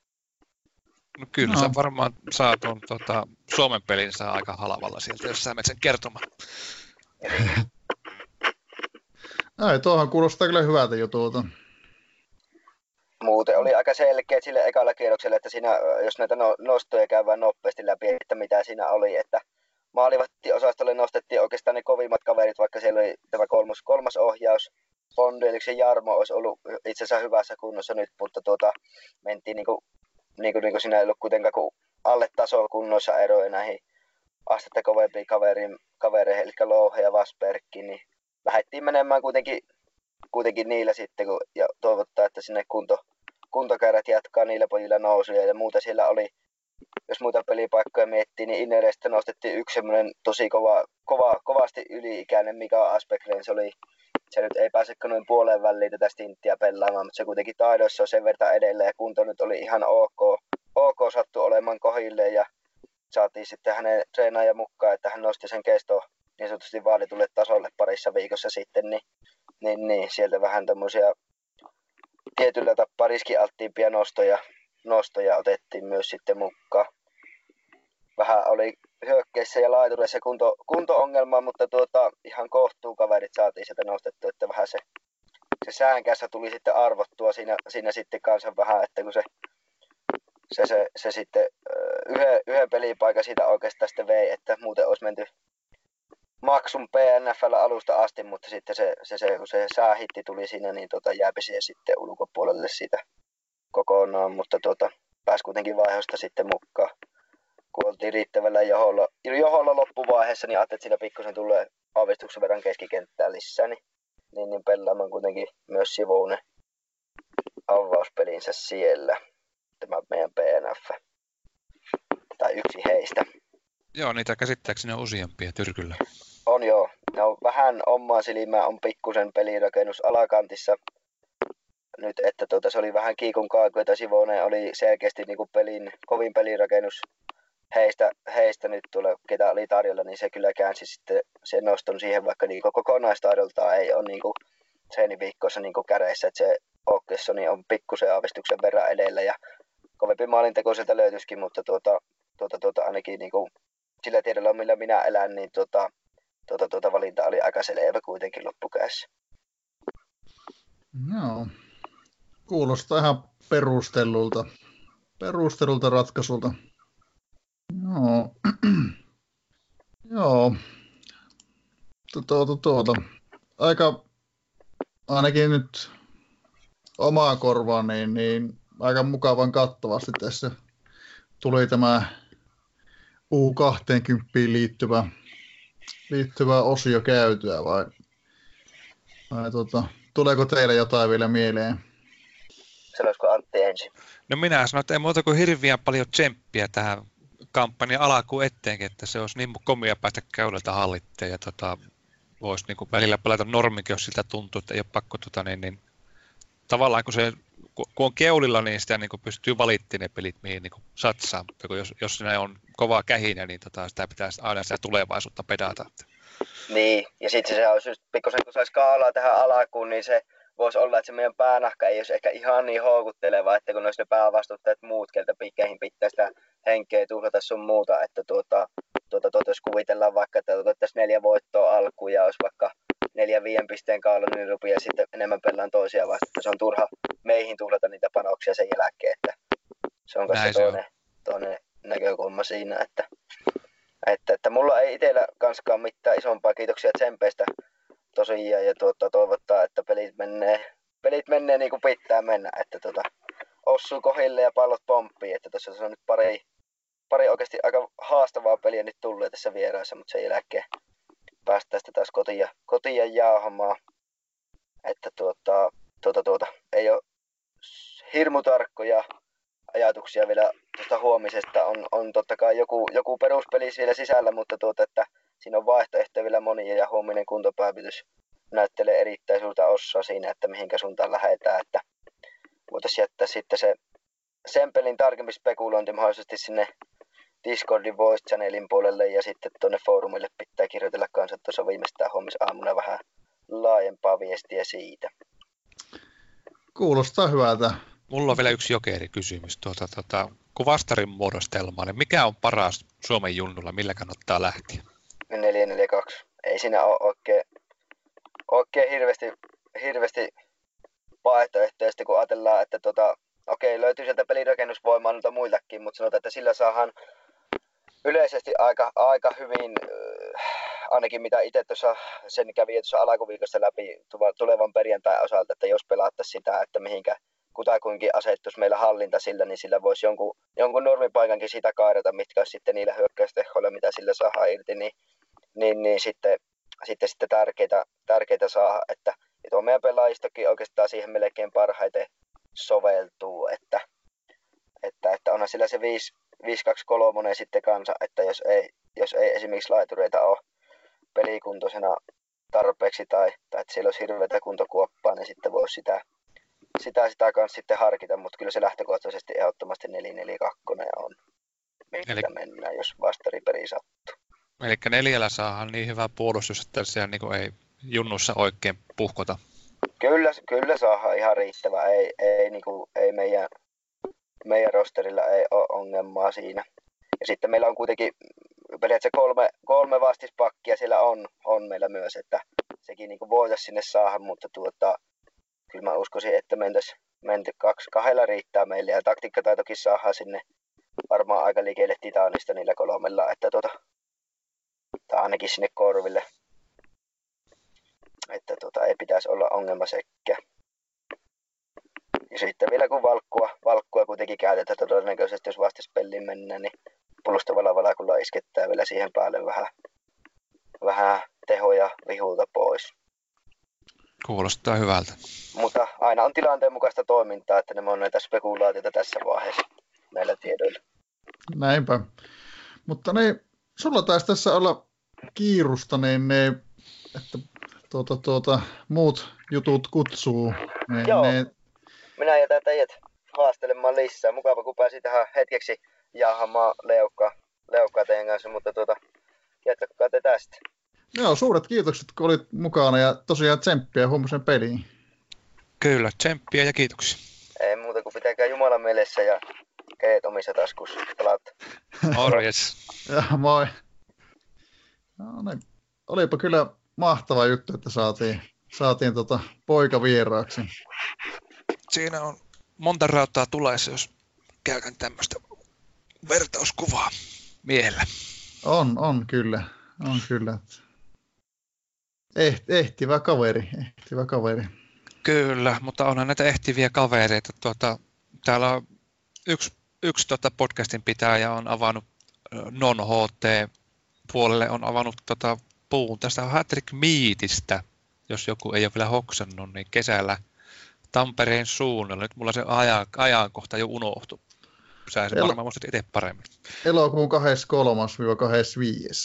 No kyllä, no. sä varmaan saa tuon tota, Suomen pelin saa aika halvalla sieltä, jos sä menet sen kertomaan. Ai, tuohon kuulostaa kyllä hyvältä jutulta. Muuten oli aika selkeä sille ekalla kierroksella, että siinä, jos näitä no, nostoja käydään nopeasti läpi, että mitä siinä oli, että maalivatti-osastolle nostettiin oikeastaan ne kovimmat kaverit, vaikka siellä oli tämä kolmas, kolmas ohjaus. Bondeliksen Jarmo olisi ollut itse asiassa hyvässä kunnossa nyt, mutta tuota, mentiin niin kuin, niin kuin, niin kuin siinä ei ollut kuitenkaan kuin alle taso kunnossa eroja näihin astetta kovempiin kaverin, kavereihin, eli Louhe ja Vasperkki, niin lähdettiin menemään kuitenkin, kuitenkin niillä sitten, kun, ja toivottaa, että sinne kunto, kuntokäärät jatkaa niillä pojilla nousuja, ja muuta. Siellä oli, jos muita pelipaikkoja miettii, niin Inerestä nostettiin yksi semmoinen tosi kova, kova, kovasti yli-ikäinen, mikä on Aspeklen, se oli se nyt ei pääse noin puoleen väliin tätä stinttiä pelaamaan, mutta se kuitenkin taidoissa on sen verran edelleen ja kunto nyt oli ihan ok, ok sattu olemaan kohille ja saatiin sitten hänen treenaajan mukaan, että hän nosti sen kesto niin sanotusti vaaditulle tasolle parissa viikossa sitten, niin, niin, niin sieltä vähän tämmöisiä tietyllä tapaa riskialttiimpia nostoja, nostoja otettiin myös sitten mukaan. Vähän oli hyökkeissä ja laitureissa kunto, kunto-ongelmaa, mutta tuota, ihan kohtuu kaverit saatiin sieltä nostettua, että vähän se, se säänkässä tuli sitten arvottua siinä, siinä sitten kanssa vähän, että kun se se, se, se sitten yhden, yhden pelipaikan siitä oikeastaan sitten vei, että muuten olisi menty maksun PNFL alusta asti, mutta sitten se, se, se kun se säähitti tuli siinä, niin tota, jääpi siihen sitten ulkopuolelle siitä kokonaan, mutta tota, pääsi kuitenkin vaiheesta sitten mukaan. Kun oltiin riittävällä joholla, joholla loppuvaiheessa, niin ajattelin, että siinä pikkusen tulee aavistuksen verran keskikenttää lisää, niin, niin, niin pelaamaan kuitenkin myös sivuun avauspelinsä siellä tämä meidän PNF. Tai yksi heistä. Joo, niitä käsittääkseni on useampia Tyrkyllä. On joo. Ne on vähän omaa silmää, on pikkusen pelirakennus alakantissa. Nyt, että tuota, se oli vähän kiikun kaaku, että Sivonen oli selkeästi niin kuin pelin, kovin pelirakennus heistä, heistä nyt tuolla, ketä oli tarjolla, niin se kyllä käänsi sitten sen noston siihen, vaikka niin kokonaistaidoltaan ei ole niin kuin seeniviikkoissa niin kuin käreissä, että se Okkessoni on pikkusen aavistuksen verran edellä ja kovempi maalinteko sieltä löytyisikin, mutta tuota, tuota, tuota, ainakin niin kuin sillä tiedolla, millä minä elän, niin tuota, tuota, tuota valinta oli aika selvä kuitenkin loppukädessä. Joo. Kuulostaa ihan perustellulta, perustellulta ratkaisulta. Joo. Joo. Tuota, tuota. Aika, ainakin nyt omaa korvaa, niin, niin aika mukavan kattavasti tässä tuli tämä U20 liittyvä, liittyvä osio käytyä vai, vai tuota, tuleeko teille jotain vielä mieleen? Sanoisiko Antti ensin? No minä sanon, että ei muuta kuin hirviän paljon tsemppiä tähän kampanjan alakuun etteenkin, että se olisi niin komia päästä käydältä hallitteen ja tota, voisi niin välillä pelata norminkin, jos siltä tuntuu, että ei ole pakko tota, niin, niin, tavallaan kun se kun on keulilla, niin sitä niin pystyy valittiin ne pelit, mihin niin satsaa, mutta kun jos, jos ne on kovaa kähinä, niin tota, sitä pitäisi aina sitä tulevaisuutta pedata. Niin, ja sitten se olisi just pikkusen, kun saisi kaalaa tähän alakuun, niin se voisi olla, että se meidän päänahka ei olisi ehkä ihan niin houkutteleva, että kun olisi ne päävastustajat muut, keltä pikkeihin pitää sitä henkeä tuhlata sun muuta, että tuota, tuota, tuota, jos kuvitellaan vaikka, että otettaisiin neljä voittoa alkuun ja olisi vaikka neljä viien pisteen kaalo, niin rupeaa sitten enemmän pellaan toisia vastaan. Se on turha meihin tuhlata niitä panoksia sen jälkeen, että se on kanssa toinen, toinen näkökulma siinä, että, että, että mulla ei itsellä kanskaan mitään isompaa kiitoksia tsempeistä tosiaan ja tuota, toivottaa, että pelit menee, pelit menee niin kuin pitää mennä, että tuota, osuu kohille ja pallot pomppii, että tuossa on nyt pari, pari oikeasti aika haastavaa peliä nyt tullut tässä vieraissa, mutta sen jälkeen päästään sitten taas kotiin ja jaahamaan. Että tuota, tuota, tuota, ei ole hirmu tarkkoja ajatuksia vielä tuosta huomisesta. On, on totta kai joku, joku peruspeli vielä sisällä, mutta tuota, että siinä on vaihtoehtoja vielä monia ja huominen kuntopäivitys näyttelee erittäin suurta osaa siinä, että mihinkä suuntaan lähdetään. Että voitaisiin jättää sitten se sen pelin tarkempi spekulointi mahdollisesti sinne Discordin voice channelin puolelle ja sitten tuonne foorumille pitää kirjoitella kanssa tuossa viimeistään aamuna vähän laajempaa viestiä siitä. Kuulostaa hyvältä. Mulla on vielä yksi jokeri kysymys. Tuota, tuota, kun vastarin muodostelmaa, niin mikä on paras Suomen junnulla, millä kannattaa lähteä? 442. Ei siinä ole oikein, oikein hirveästi, hirveästi vaihtoehtoja, kun ajatellaan, että tota, okei, löytyy sieltä pelirakennusvoimaa noilta muiltakin, mutta sanotaan, että sillä saahan yleisesti aika, aika hyvin, ainakin mitä itse tuossa sen kävi tuossa alakuviikosta läpi tulevan perjantai osalta, että jos pelaattaisiin sitä, että mihinkä kutakuinkin asettuisi meillä hallinta sillä, niin sillä voisi jonkun, jonkun normipaikankin sitä kairata, mitkä olisi sitten niillä hyökkäystehoilla, mitä sillä saa irti, niin, niin, niin sitten, sitten, sitten tärkeitä, tärkeitä saa, että, että on meidän pelaajistokin oikeastaan siihen melkein parhaiten soveltuu, että, että, että onhan sillä se 5, 5-2-3 sitten kanssa, että jos ei, jos ei esimerkiksi laitureita ole pelikuntoisena tarpeeksi tai, tai että siellä olisi hirveätä kuntokuoppaa, niin sitten voisi sitä, sitä, sitä kanssa sitten harkita, mutta kyllä se lähtökohtaisesti ehdottomasti 4-4-2 on, millä Eli... mennään, jos vastariperi sattuu. Eli neljällä saahan niin hyvä puolustus, että siellä niin ei junnussa oikein puhkota. Kyllä, kyllä saadaan ihan riittävä. Ei, ei, niin kuin, ei meidän meidän rosterilla ei ole ongelmaa siinä. Ja sitten meillä on kuitenkin periaatteessa kolme, kolme vastispakkia siellä on, on meillä myös, että sekin niin voitaisiin sinne saada, mutta tuota, kyllä mä uskoisin, että mentäisiin menty kaksi, kahdella riittää meille ja taktiikkataitokin saadaan sinne varmaan aika liikkeelle Titanista niillä kolmella, että tuota, tai ainakin sinne korville. Että tuota, ei pitäisi olla ongelma sekkä. Ja sitten vielä kun valkkua, valkkua kuitenkin käytetään todennäköisesti, jos vastaspeliin mennään, niin pulustavalla valakulla iskettää vielä siihen päälle vähän, vähän tehoja vihulta pois. Kuulostaa hyvältä. Mutta aina on tilanteen mukaista toimintaa, että ne on näitä spekulaatioita tässä vaiheessa näillä tiedoilla. Näinpä. Mutta ne, sulla taisi tässä olla kiirusta, niin ne, että tuota, tuota, muut jutut kutsuu. Ne, Joo. ne minä jätän teidät haastelemaan lisää. Mukava, kun pääsi tähän hetkeksi jaahamaan Leukka leukkaa teidän kanssa, mutta tuota, jatkakaa te tästä. Joo, suuret kiitokset, kun olit mukana ja tosiaan tsemppiä huomisen peliin. Kyllä, tsemppiä ja kiitoksia. Ei muuta kuin pitäkää Jumalan mielessä ja kädet omissa taskussa. Palautta. Morjes. ja moi. No, niin. Olipa kyllä mahtava juttu, että saatiin, saatiin tota poika vieraaksi. Siinä on monta rautaa tuleessa, jos käytän tämmöistä vertauskuvaa miehellä. On, on kyllä. On kyllä. Eh, ehtivä kaveri, ehtivä kaveri. Kyllä, mutta onhan näitä ehtiviä kavereita. Tuota, täällä on yksi, yksi tuota podcastin pitäjä on avannut non-HT puolelle on avannut tota puun tästä Hattrick Meetistä, jos joku ei ole vielä hoksannut, niin kesällä Tampereen suunnalla. Nyt mulla se ajan, ajankohta jo unohtu. Sä se varmaan muistat itse paremmin. Elokuun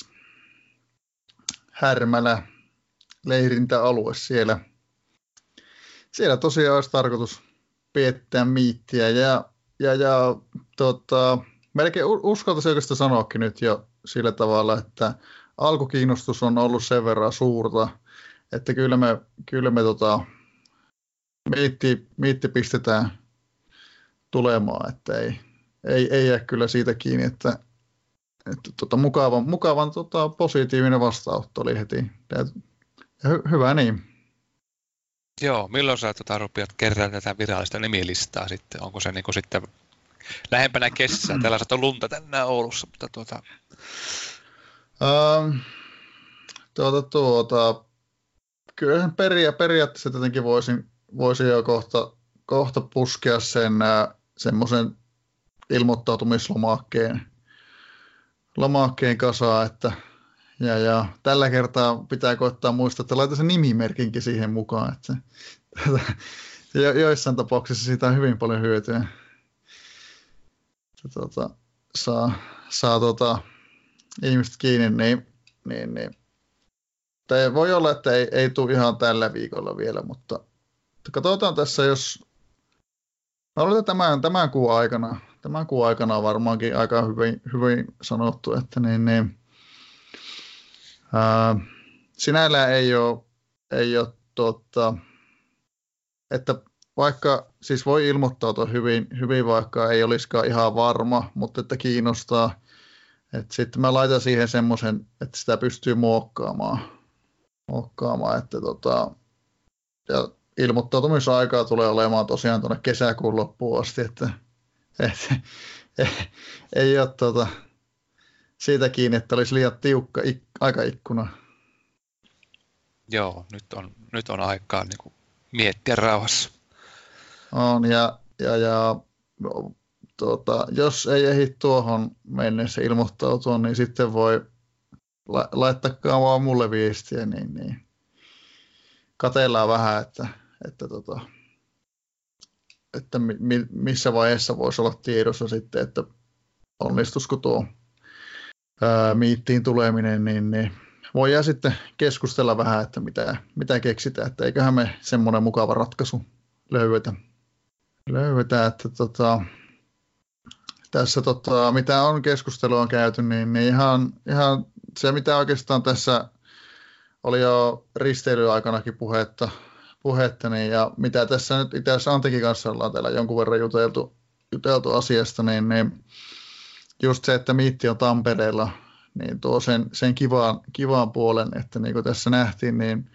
23-25. Härmälä leirintäalue siellä. Siellä tosiaan olisi tarkoitus piettää miittiä ja, ja, ja tota, melkein uskaltaisin oikeastaan sanoakin nyt jo sillä tavalla, että alkukiinnostus on ollut sen verran suurta, että kyllä me, kyllä me tota, miitti, miitti pistetään tulemaan, että ei, ei, ei jää kyllä siitä kiinni, että, että tota, mukavan, mukavan tota, positiivinen vastaanotto oli heti. Hy, hyvä niin. Joo, milloin sä tota, rupeat kerran tätä virallista nimilistaa sitten? Onko se niin kuin sitten lähempänä kesää? Täällä on lunta tänään Oulussa, mutta tuota... Ähm, tuota, tuota, kyllä peria, periaatteessa tietenkin voisin, voisin jo kohta, kohta puskea sen äh, semmoisen ilmoittautumislomakkeen lomakkeen kasaan, että ja, ja tällä kertaa pitää koittaa muistaa, että laita se nimimerkinkin siihen mukaan, että jo, joissain tapauksissa siitä on hyvin paljon hyötyä. Että, tuota, saa, saa tuota, ihmiset kiinni, niin, niin, niin. Tai voi olla, että ei, ei tule ihan tällä viikolla vielä, mutta katsotaan tässä, jos Mä tämän, tämän kuun aikana, tämän kuun aikana on varmaankin aika hyvin, hyvin sanottu, että niin, niin, ää, sinällään ei ole, ei ole tuota, että vaikka siis voi ilmoittautua hyvin, hyvin, vaikka ei olisikaan ihan varma, mutta että kiinnostaa, et sitten mä laitan siihen semmoisen, että sitä pystyy muokkaamaan, muokkaamaan että tota, ja ilmoittautumisaikaa tulee olemaan tosiaan tuonne kesäkuun loppuun asti, että et, et, ei ole tota, siitä kiinni, että olisi liian tiukka aikaikkuna. Joo, nyt on, nyt on aikaa niin kuin miettiä rauhassa. On, ja, ja, ja tuota, jos ei ehdi tuohon mennessä ilmoittautua, niin sitten voi la- laittakaa vaan mulle viestiä, niin, niin katellaan vähän, että, että, tota, että mi- missä vaiheessa voisi olla tiedossa sitten, että onnistuisiko tuo miittiin tuleminen, niin, niin voidaan sitten keskustella vähän, että mitä, mitä keksitään, että eiköhän me semmoinen mukava ratkaisu löydetä. Löydetä, että tota, tässä tota, mitä on keskustelua käyty, niin, niin ihan, ihan se, mitä oikeastaan tässä oli jo risteilyaikanakin puhetta, puhetta niin, ja mitä tässä nyt itse asiassa Antikin kanssa ollaan täällä jonkun verran juteltu, juteltu asiasta, niin, niin just se, että Miitti on Tampereella, niin tuo sen, sen kivaan, kivaan puolen, että niin kuin tässä nähtiin, niin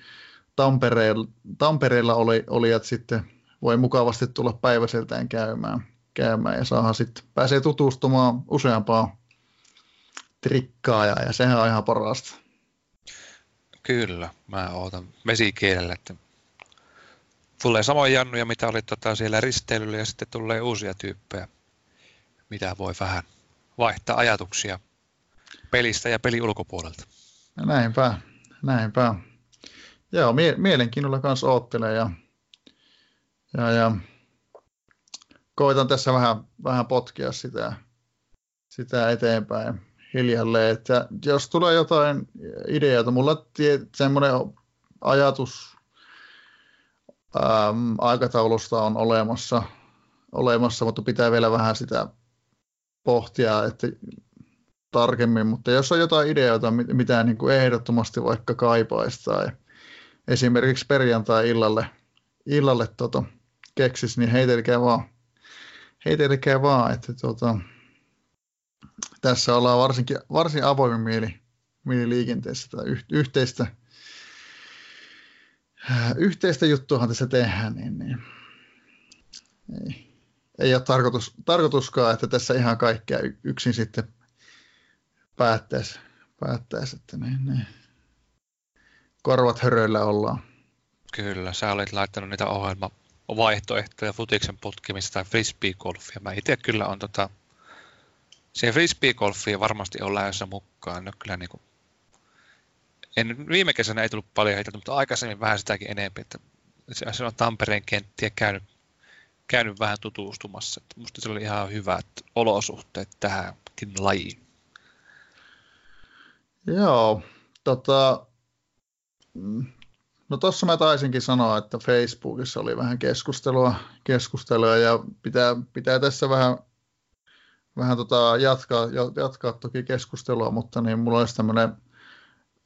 Tampereella, Tampereella oli, olijat sitten voi mukavasti tulla päiväseltään käymään käymään ja saadaan sitten, pääsee tutustumaan useampaan trikkaajaan ja sehän on ihan parasta. Kyllä, mä ootan vesikielellä, että tulee samoja jannuja, mitä oli tota siellä risteilyllä ja sitten tulee uusia tyyppejä, mitä voi vähän vaihtaa ajatuksia pelistä ja peli ulkopuolelta. No näinpä, näinpä. Joo, mie- mielenkiinnolla kanssa oottelen ja, ja, ja koitan tässä vähän, vähän potkia sitä, sitä eteenpäin hiljalleen. Että jos tulee jotain ideoita, mulla tie, semmoinen ajatus äm, aikataulusta on olemassa, olemassa, mutta pitää vielä vähän sitä pohtia, että tarkemmin, mutta jos on jotain ideoita, mitä niin kuin ehdottomasti vaikka kaipaisi tai esimerkiksi perjantai-illalle illalle tota, keksis, niin heitelkää vaan, heitelkää vaan, että tota, tässä ollaan varsinkin, varsin avoimin mieli, mieli liikenteessä tai yhteistä, yhteistä juttuahan tässä tehdään, niin, niin. Ei, ei ole tarkoitus, tarkoituskaan, että tässä ihan kaikkea yksin sitten päättäisi, päättäisi että niin, niin. korvat höröillä ollaan. Kyllä, sä olet laittanut niitä ohjelmavaihtoehtoja futiksen putkimista tai frisbee-golfia. Mä itse kyllä on tota, siihen frisbee-golfiin varmasti on lähdössä mukaan. No kyllä niin kuin, en, viime kesänä ei tullut paljon heitä, mutta aikaisemmin vähän sitäkin enemmän, että se on Tampereen kenttiä käynyt, käynyt vähän tutustumassa. Että musta se oli ihan hyvät olosuhteet tähänkin lajiin. Joo, tota, mm, no tuossa mä taisinkin sanoa, että Facebookissa oli vähän keskustelua, keskustelua ja pitää, pitää tässä vähän, vähän tota jatkaa, jatkaa toki keskustelua, mutta niin mulla olisi tämmöinen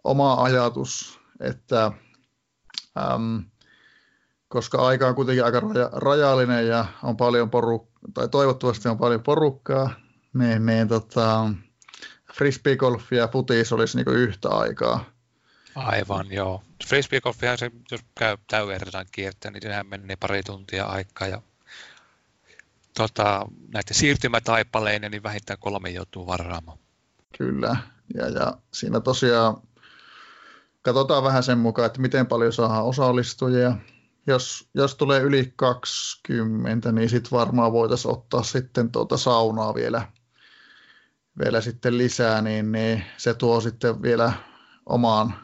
oma ajatus, että äm, koska aika on kuitenkin aika raja, rajallinen ja on paljon porukkaa, tai toivottavasti on paljon porukkaa, niin, niin tota, frisbeegolf ja futis olisi niin yhtä aikaa. Aivan, joo. Frisbeegolfihan se, jos käy täyverran kiertää, niin sehän menee pari tuntia aikaa ja tota, näiden siirtymätaipaleinen, niin vähintään kolme joutuu varaamaan. Kyllä, ja, ja siinä tosiaan katsotaan vähän sen mukaan, että miten paljon saadaan osallistujia. Jos, jos tulee yli 20, niin sitten varmaan voitaisiin ottaa sitten tuota saunaa vielä, vielä sitten lisää, niin, niin se tuo sitten vielä omaan,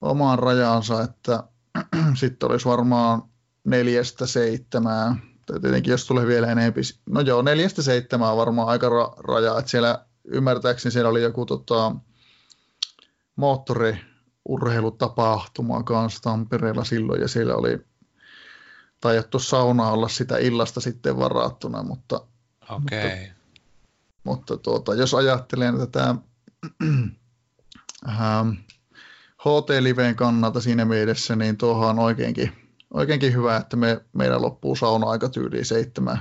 omaan rajansa, että sitten olisi varmaan neljästä seitsemään, tai tietenkin jos tulee vielä enemmän, no joo, neljästä seitsemään on varmaan aika ra- raja, että siellä ymmärtääkseni siellä oli joku tota, moottoriurheilutapahtuma kanssa Tampereella silloin ja siellä oli tajattu sauna olla sitä illasta sitten varattuna, mutta, okay. mutta, mutta tuota, jos ajattelen tätä ähm, HT-liveen kannalta siinä mielessä, niin tuohon on oikeinkin, oikeinkin hyvä, että me, meidän loppuu sauna-aika tyyliin seitsemän,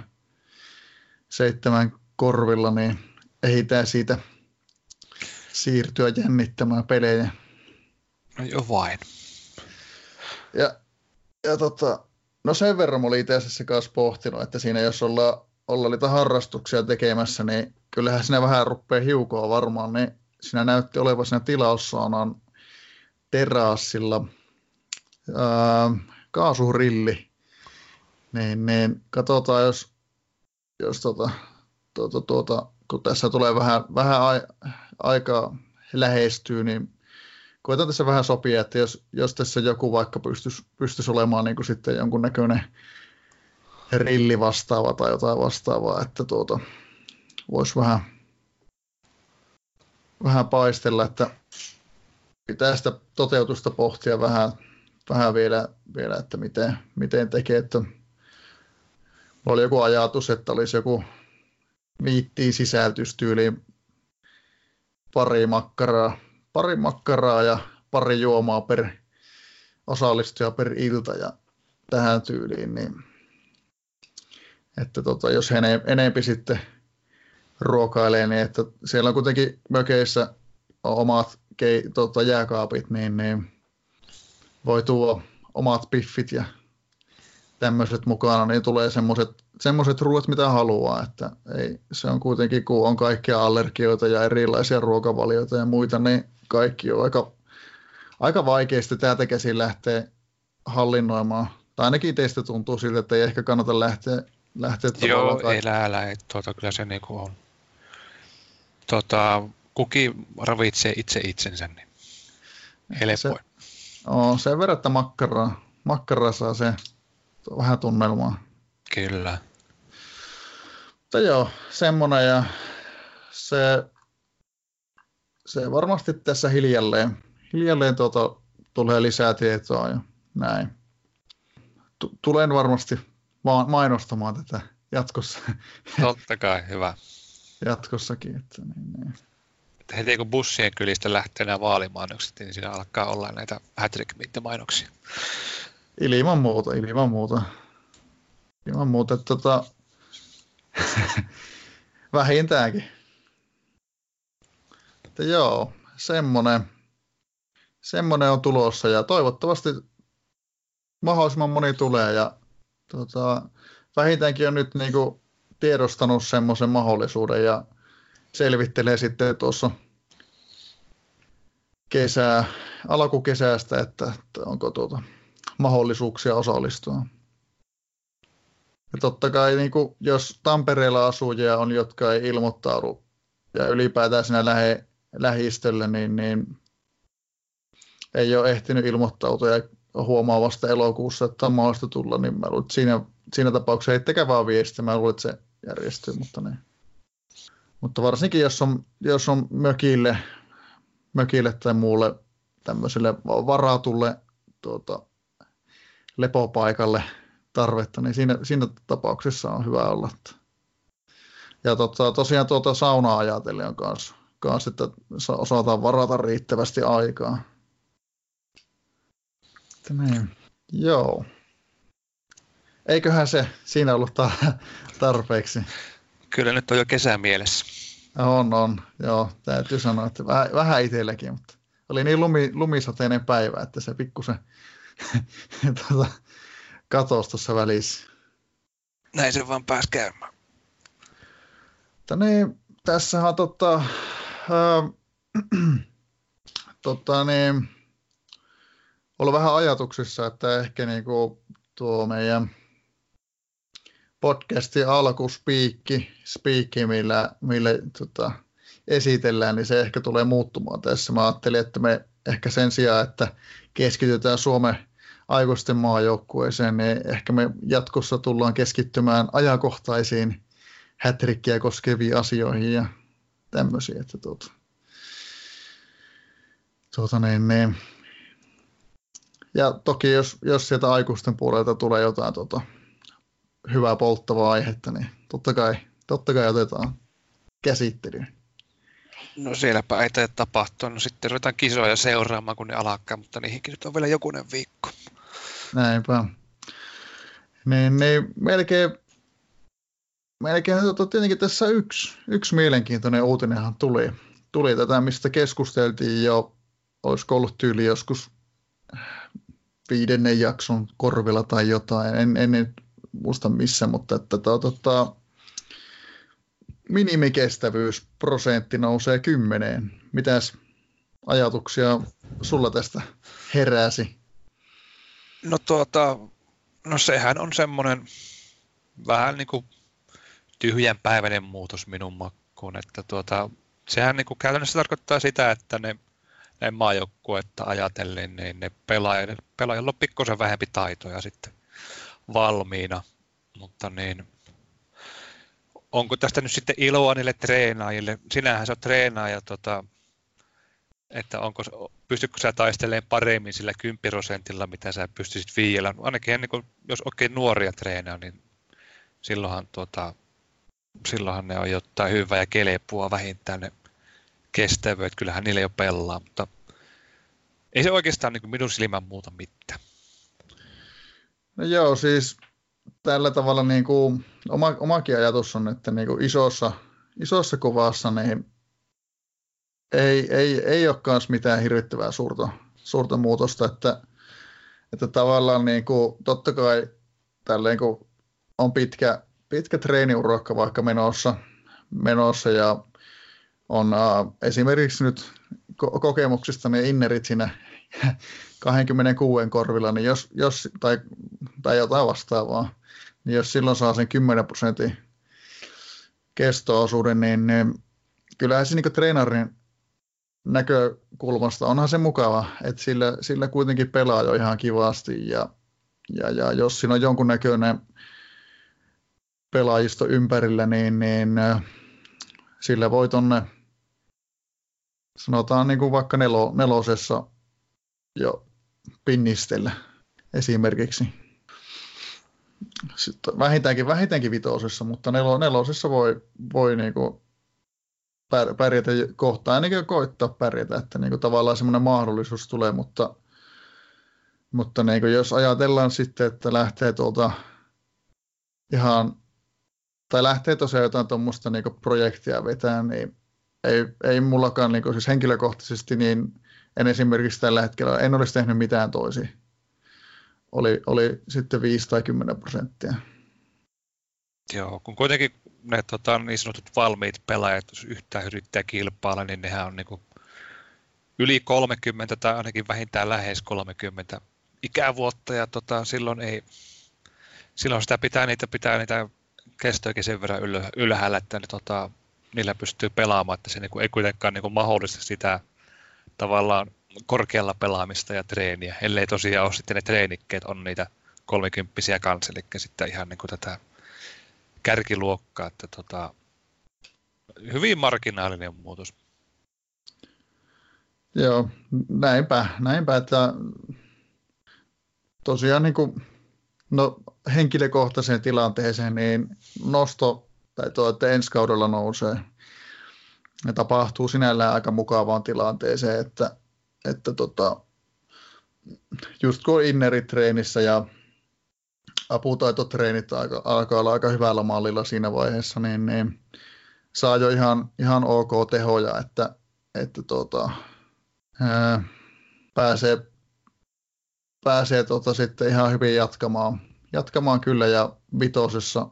seitsemän korvilla, niin ehditään siitä siirtyä jännittämään pelejä. No jo vain. Ja, ja tota, no sen verran mä olin itse asiassa kanssa pohtinut, että siinä jos ollaan, ollaan niitä harrastuksia tekemässä, niin kyllähän sinä vähän rupeaa hiukoa varmaan, niin sinä näytti olevan siinä tilaussaunan terassilla kaasurilli. Niin, niin katsotaan, jos, jos tota, tuota, tuota, kun tässä tulee vähän, vähän aikaa lähestyy, niin koitan tässä vähän sopia, että jos, jos tässä joku vaikka pystyisi, pystyisi olemaan niin kuin sitten jonkunnäköinen rilli vastaava tai jotain vastaavaa, että tuota, voisi vähän, vähän paistella, että pitää sitä toteutusta pohtia vähän, vähän vielä, vielä, että miten, miten tekee, että oli joku ajatus, että olisi joku viittiin sisältystyyliin pari makkaraa, pari makkaraa ja pari juomaa per osallistuja per ilta ja tähän tyyliin, niin että tota, jos ene, enempi sitten ruokailee, niin että siellä on kuitenkin mökeissä omat kei, tota, jääkaapit, niin, niin voi tuoda omat piffit ja tämmöiset mukana, niin tulee semmoiset semmoiset ruoat, mitä haluaa, että ei, se on kuitenkin, kun on kaikkia allergioita ja erilaisia ruokavalioita ja muita, niin kaikki on aika, aika vaikeasti täältä käsin lähteä hallinnoimaan. Tai ainakin teistä tuntuu siltä, että ei ehkä kannata lähteä, lähteä Joo, ei älä, tuota, kyllä se niin kuin on. Tota, kuki ravitsee itse itsensä, niin helpoin. Se, on sen verran, että makkaraa, makkaraa saa se vähän tunnelmaa. Kyllä. Mutta joo, semmoinen ja se, se varmasti tässä hiljalleen, hiljalleen tuota, tulee lisää tietoa ja näin. Tulen varmasti ma- mainostamaan tätä jatkossa. Totta kai, hyvä. jatkossakin. Että niin, niin. Että heti kun bussien kylistä lähtee nämä vaalimainokset, niin siinä alkaa olla näitä hätrick mainoksia Ilman muuta, ilman muuta. Ilman muuta, että tota, vähintäänkin. Että joo, semmonen, semmonen on tulossa ja toivottavasti mahdollisimman moni tulee ja tota, vähintäänkin on nyt niinku tiedostanut semmoisen mahdollisuuden ja selvittelee sitten tuossa kesää, alkukesästä, että, että onko tuota mahdollisuuksia osallistua. Ja totta kai niin kuin, jos Tampereella asujia on, jotka ei ilmoittaudu ja ylipäätään siinä lähe, lähistöllä, niin, niin ei ole ehtinyt ilmoittautua ja huomaa vasta elokuussa, että on mahdollista tulla, niin mä luulen, siinä, siinä tapauksessa heittäkää vaan viestiä, mä luulen, että se järjestyy, mutta niin. Mutta varsinkin jos on, jos on mökille, mökille tai muulle tämmöiselle varatulle tuota, lepopaikalle tarvetta, niin siinä, siinä tapauksessa on hyvä olla. Ja tota, tosiaan tuota saunaa ajatellen on kanssa, kans, että osataan varata riittävästi aikaa. niin. Joo. Eiköhän se siinä ollut tarpeeksi. Kyllä nyt on jo kesä mielessä. On, on. Joo, täytyy sanoa, että vähän, vähän itselläkin, mutta oli niin lumi, lumisateinen päivä, että se pikkusen tuota, katosi tuossa välissä. Näin se vaan pääsi käymään. Mutta niin, tässä on tota, äh, tota niin, ollut vähän ajatuksissa, että ehkä niinku tuo meidän podcastin alkuspiikki, spiikki, millä, millä tota, esitellään, niin se ehkä tulee muuttumaan tässä. Mä ajattelin, että me ehkä sen sijaan, että keskitytään Suomen aikuisten maajoukkueeseen, niin ehkä me jatkossa tullaan keskittymään ajankohtaisiin hätrikkiä koskeviin asioihin ja tämmöisiä. Että tuota, tuota niin, niin. Ja toki jos, jos sieltä aikuisten puolelta tulee jotain tuota, hyvää polttavaa aihetta, niin totta kai, totta kai otetaan käsittelyyn. No sielläpä ei tee tapahtua. No sitten ruvetaan kisoja seuraamaan, kun ne alkaa, mutta niihinkin nyt on vielä jokunen viikko. Näinpä. Niin, niin melkein, melkein tota, tietenkin tässä yksi, yksi mielenkiintoinen uutinenhan tuli. Tuli tätä, mistä keskusteltiin jo, olisiko ollut tyyli joskus viidennen jakson korvilla tai jotain. En, en nyt muista missä, mutta että to, tota, minimikestävyysprosentti nousee kymmeneen. Mitäs ajatuksia sulla tästä heräsi? No tuota, no sehän on semmoinen vähän niin kuin tyhjän päiväinen muutos minun makkuun, että tuota, sehän niin kuin käytännössä tarkoittaa sitä, että ne, ne maajoukkuetta ajatellen, niin ne pelaajat, pelaajilla on pikkusen vähempi taitoja sitten valmiina, mutta niin, onko tästä nyt sitten iloa niille treenaajille? Sinähän sä oot treenaaja, tota, että onko, pystytkö sä taistelemaan paremmin sillä 10 prosentilla, mitä sä pystyisit viiellä. Ainakin niin kuin, jos oikein nuoria treenaa, niin silloinhan, tota, silloinhan ne on jotain hyvää ja kelepua vähintään ne kestävyydet. Kyllähän niille jo pelaa, mutta ei se oikeastaan niin minun silmän muuta mitään. No joo, siis tällä tavalla niin kuin, oma, omakin ajatus on, että niin kuin isossa, isossa kuvassa niin ei, ei, ei ole myös mitään hirvittävää suurta, suurta muutosta, että, että tavallaan niin kuin, totta kai tälleen, kun on pitkä, pitkä treeniurakka vaikka menossa, menossa ja on äh, esimerkiksi nyt ko- kokemuksista ne innerit siinä 26 korvilla, niin jos, jos tai, tai jotain vastaavaa, niin jos silloin saa sen 10 prosentin kesto-osuuden, niin, niin kyllähän se niin treenarin näkökulmasta onhan se mukava, että sillä, sillä kuitenkin pelaa jo ihan kivasti ja, ja, ja jos siinä on jonkunnäköinen pelaajisto ympärillä, niin, niin äh, sillä voi tonne sanotaan niin kuin vaikka nelo, nelosessa jo pinnistellä esimerkiksi. Sitten vähintäänkin, vähintäänkin vitosessa, mutta nelo, nelosessa voi, voi niin kuin pärjätä kohtaan, ainakin koittaa pärjätä, että niin kuin tavallaan semmoinen mahdollisuus tulee, mutta, mutta niin kuin jos ajatellaan sitten, että lähtee tuolta ihan, tai lähtee tosiaan jotain tuommoista niin projektia vetää, niin ei, ei mullakaan niin kuin, siis henkilökohtaisesti, niin en esimerkiksi tällä hetkellä, en olisi tehnyt mitään toisin. Oli, oli sitten 5 tai 10 prosenttia. Joo, kun kuitenkin ne tota, niin sanotut valmiit pelaajat, jos yhtään yrittää kilpailla, niin nehän on niin kuin yli 30 tai ainakin vähintään lähes 30 ikävuotta ja tota, silloin ei, silloin sitä pitää niitä, pitää niitä kestoikin sen verran ylhäällä, että ne, tota, niillä pystyy pelaamaan, että se niin kuin, ei kuitenkaan niin kuin mahdollista sitä tavallaan korkealla pelaamista ja treeniä, ellei tosiaan ole sitten ne treenikkeet on niitä kolmikymppisiä kanssa, eli sitten ihan niin kuin tätä kärkiluokkaa, että tota, hyvin marginaalinen muutos. Joo, näinpä, näinpä että tosiaan niin kuin, no, henkilökohtaiseen tilanteeseen, niin nosto tai tuo, että ensi kaudella nousee. Ja tapahtuu sinällään aika mukavaan tilanteeseen, että, että tota, just kun on inneritreenissä ja aputaitotreenit aika, alkaa olla aika hyvällä mallilla siinä vaiheessa, niin, niin saa jo ihan, ihan ok tehoja, että, että tota, ää, pääsee, pääsee tota sitten ihan hyvin jatkamaan, jatkamaan kyllä ja vitosessa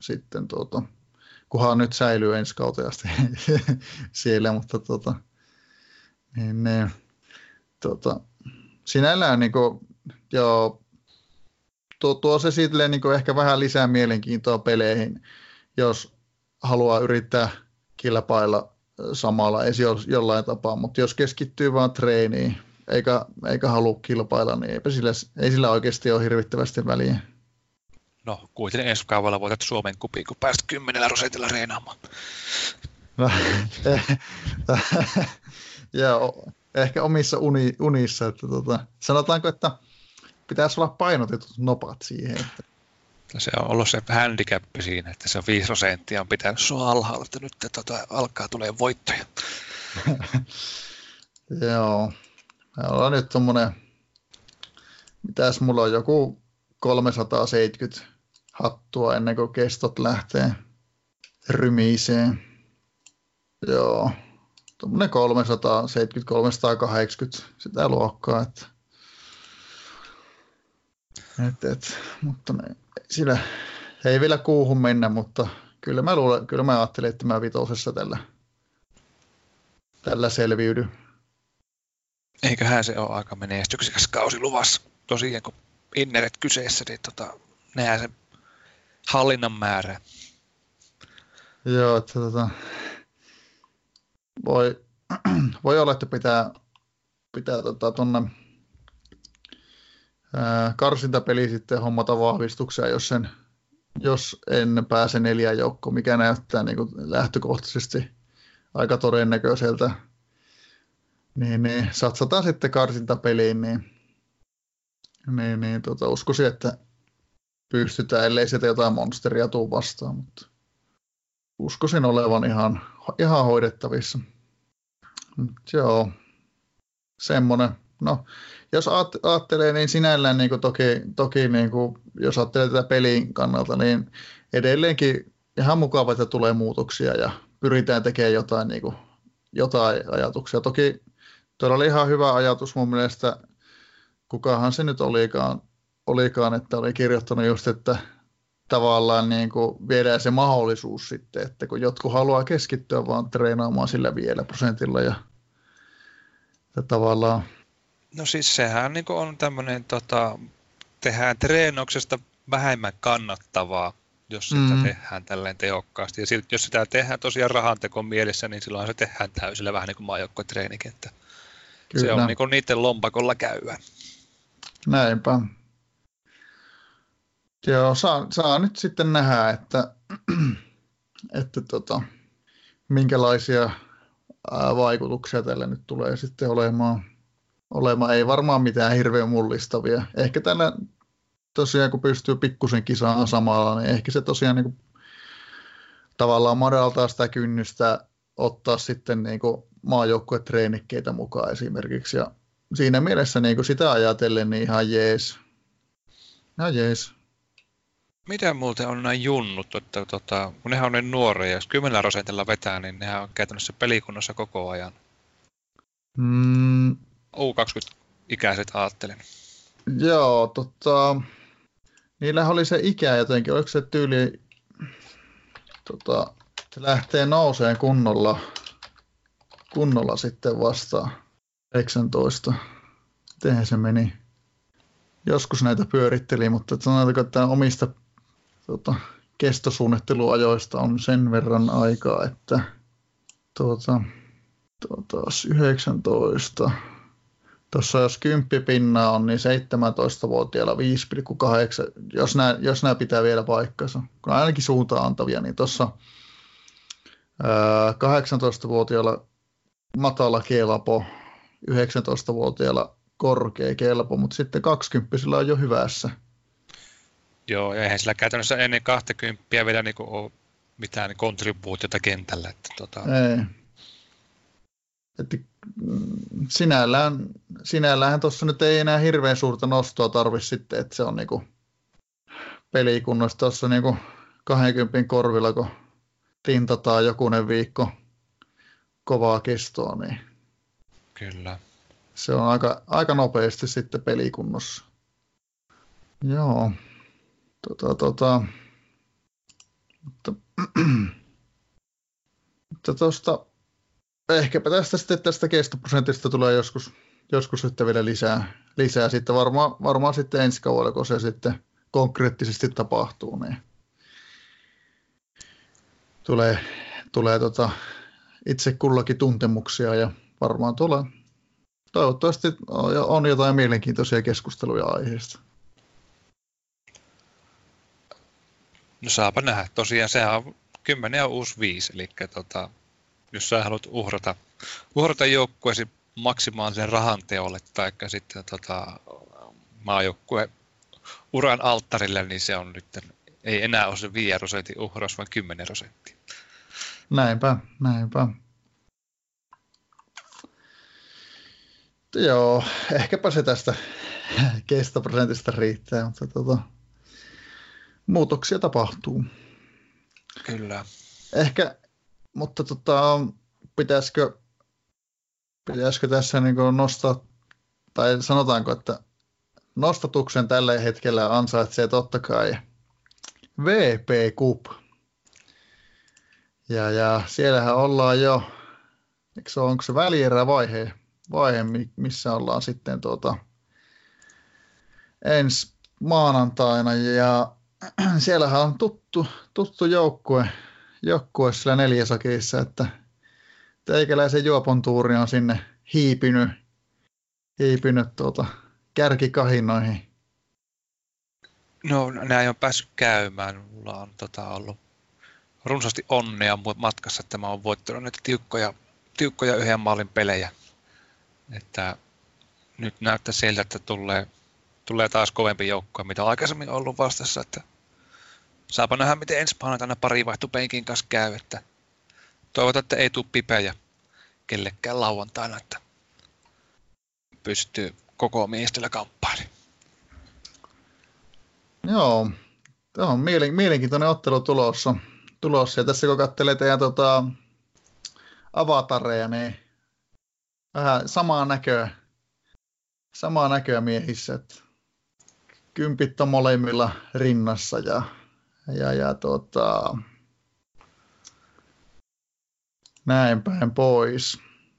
sitten tota, kunhan nyt säilyy ensi kauteasti siellä, mutta tota, niin, niin, tota, sinällään niin kuin, joo, tuo, tuo se silleen niin ehkä vähän lisää mielenkiintoa peleihin, jos haluaa yrittää kilpailla samalla esi jollain tapaa, mutta jos keskittyy vaan treeniin eikä, eikä halua kilpailla, niin eipä sillä, ei sillä oikeasti ole hirvittävästi väliä. No, kuitenkin ensi kaudella voitat Suomen kupiin, kun pääst kymmenellä prosentilla reenaamaan. Joo, ehkä omissa uni, unissa. Että tota, sanotaanko, että pitäisi olla painotetut nopat siihen. Että... Se on ollut se handicap siinä, että se on 5 prosenttia on pitänyt sua alhaalla, että nyt tota, alkaa tulee voittoja. Joo. Me ollaan nyt tuommoinen, mitäs mulla on, joku 370 hattua ennen kuin kestot lähtee rymiiseen. Joo, tuommoinen 370-380 sitä luokkaa, että et, et, mutta ne, sillä ei vielä kuuhun mennä, mutta kyllä mä, luulen, kyllä mä ajattelin, että mä vitosessa tällä, tällä selviydy. Eiköhän se ole aika menestyksekäs kausi luvassa. Tosiaan kun inneret kyseessä, niin tota, nehän se hallinnan määrä. Joo, että tota, voi, voi olla, että pitää, pitää tota, tuonne karsintapeli sitten hommata vahvistuksia, jos, sen, jos en pääse neljään joukkoon, mikä näyttää niin kuin lähtökohtaisesti aika todennäköiseltä. Niin, niin satsataan sitten karsintapeliin, niin, niin, niin tota, uskoisin, että pystytään, ellei sieltä jotain monsteria tuu vastaan, mutta uskoisin olevan ihan, ihan hoidettavissa. Mut joo, semmoinen. No, jos ajattelee, niin sinällään niin kuin toki, toki niin kuin, jos ajattelee tätä pelin kannalta, niin edelleenkin ihan mukava, että tulee muutoksia ja pyritään tekemään jotain, niin kuin, jotain ajatuksia. Toki tuolla oli ihan hyvä ajatus mun mielestä, kukahan se nyt olikaan, olikaan että oli kirjoittanut just, että tavallaan niin kuin viedään se mahdollisuus sitten, että kun jotkut haluaa keskittyä vaan treenaamaan sillä vielä prosentilla ja, ja tavallaan No siis sehän niin on tämmöinen, tota, tehdään treenauksesta vähemmän kannattavaa, jos sitä mm. tehdään tälleen tehokkaasti. Ja sit, jos sitä tehdään tosiaan rahantekon mielessä, niin silloin se tehdään täysillä vähän niin kuin maajoukkuetreenikin, että Kyllä. se on niin kuin niiden lompakolla käyvä. Näinpä. Joo, saa, saa nyt sitten nähdä, että, että tota, minkälaisia vaikutuksia tällä nyt tulee sitten olemaan olemaan. Ei varmaan mitään hirveän mullistavia. Ehkä tällä tosiaan, kun pystyy pikkusen kisaan samalla, niin ehkä se tosiaan niin kuin, tavallaan madaltaa sitä kynnystä ottaa sitten niin kuin maajoukkuetreenikkeitä mukaan esimerkiksi. Ja siinä mielessä niin kuin sitä ajatellen niin ihan jees. Ihan jees. Miten muuten on näin junnut, että tota, kun nehän on niin nuoria, jos 10 prosentilla vetää, niin nehän on käytännössä pelikunnossa koko ajan. Mm, U20-ikäiset ajattelen. joo, tota, niillä oli se ikä jotenkin, oliko se tyyli, tota, se lähtee nouseen kunnolla, kunnolla sitten vastaan 19. Miten se meni? Joskus näitä pyöritteli, mutta sanotaanko, että omista tota, kestosuunnitteluajoista on sen verran aikaa, että tuota, tuota, 19. Tuossa jos 10 pinnaa on, niin 17-vuotiailla 5,8, jos nämä, jos nämä pitää vielä paikkansa. Kun ainakin suuntaan antavia, niin tuossa 18-vuotiailla matala kelpo, 19-vuotiailla korkea kelpo, mutta sitten 20 on jo hyvässä. Joo, ja eihän sillä käytännössä ennen 20 vielä niin ole mitään kontribuutiota kentällä. Että, tota... Ei. Että, mm, sinällään, sinällään tuossa nyt ei enää hirveän suurta nostoa tarvi sitten, että se on niinku pelikunnossa tuossa niinku 20 korvilla, kun tintataan jokunen viikko kovaa kestoa, niin Kyllä. se on aika, aika nopeasti sitten pelikunnossa. Joo. Tota, tota. Mutta, mutta tosta, ehkäpä tästä sitten tästä kestoprosentista tulee joskus, joskus sitten vielä lisää, lisää sitten varmaan, varmaan sitten ensi kaudella, kun se sitten konkreettisesti tapahtuu, niin tulee, tulee tota itse kullakin tuntemuksia ja varmaan tulee, toivottavasti on jotain mielenkiintoisia keskusteluja aiheesta. No saapa nähdä. Tosiaan sehän on 10 ja uusi 5, eli tota, jos sä haluat uhrata, uhrata joukkueesi maksimaalisen rahan teolle tai sitten tota, maajoukkue uran alttarille, niin se on nyt, ei enää ole se 5 prosentin uhraus, vaan 10 prosenttia. Näinpä, näinpä. Joo, ehkäpä se tästä kestoprosentista riittää, mutta tota, muutoksia tapahtuu. Kyllä. Ehkä, mutta tota, pitäisikö, pitäisikö tässä niin nostaa, tai sanotaanko, että nostatuksen tällä hetkellä ansaitsee totta kai VP Cup. Ja, ja siellähän ollaan jo, eikö se, onko se välierävaihe, vaihe, missä ollaan sitten tuota, ensi maanantaina ja siellähän on tuttu, tuttu joukkue, joukkue sillä neljäsakissa, että teikäläisen juopon tuuri on sinne hiipinyt, hiipinyt tuota, kärkikahinoihin. No näin on päässyt käymään. Mulla on tota, ollut runsaasti onnea matkassa, että mä oon voittanut näitä tiukkoja, tiukkoja yhden maalin pelejä. Että nyt näyttää siltä, että tulee tulee taas kovempi joukko, mitä aikaisemmin ollut vastassa. Että saapa nähdä, miten ensi maanantaina pari vaihtopenkin kanssa käy. Että toivotaan, että ei tule pipejä kellekään lauantaina, että pystyy koko miestellä kamppailemaan. Joo, tämä on mielenkiintoinen ottelu tulossa. tulossa. Ja tässä kun katselee teidän tota, avatareja, niin vähän samaa näköä, samaa näköä miehissä. Että kympit on molemmilla rinnassa ja, ja, ja tota, näin päin pois.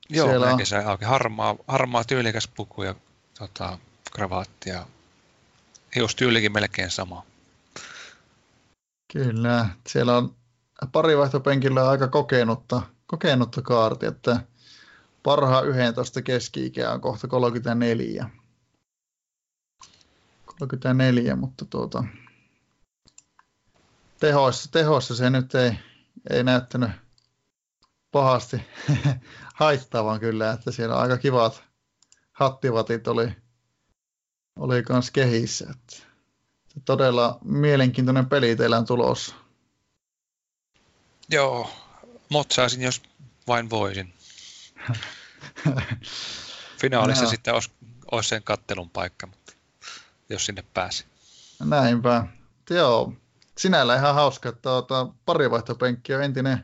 Joo, Siellä on... se auki. Harmaa, harmaa tyylikäs puku ja tota, kravaatti ja hiustyylikin melkein sama. Kyllä, siellä on pari vaihtopenkillä aika kokenutta, kokenutta kaarti, että parhaan 11 keski-ikä on kohta 34. 34, mutta tuota, tehoissa, tehoissa se nyt ei, ei näyttänyt pahasti haittavan kyllä, että siellä aika kivat hattivatit oli, oli kans kehissä. Että todella mielenkiintoinen peli teillä on tulossa. Joo, motsaisin, jos vain voisin. Finaalissa no. sitten olisi, olisi sen kattelun paikka, jos sinne pääsi. Näinpä. Joo, sinällä ihan hauska, että tuota, parivaihtopenkki on entinen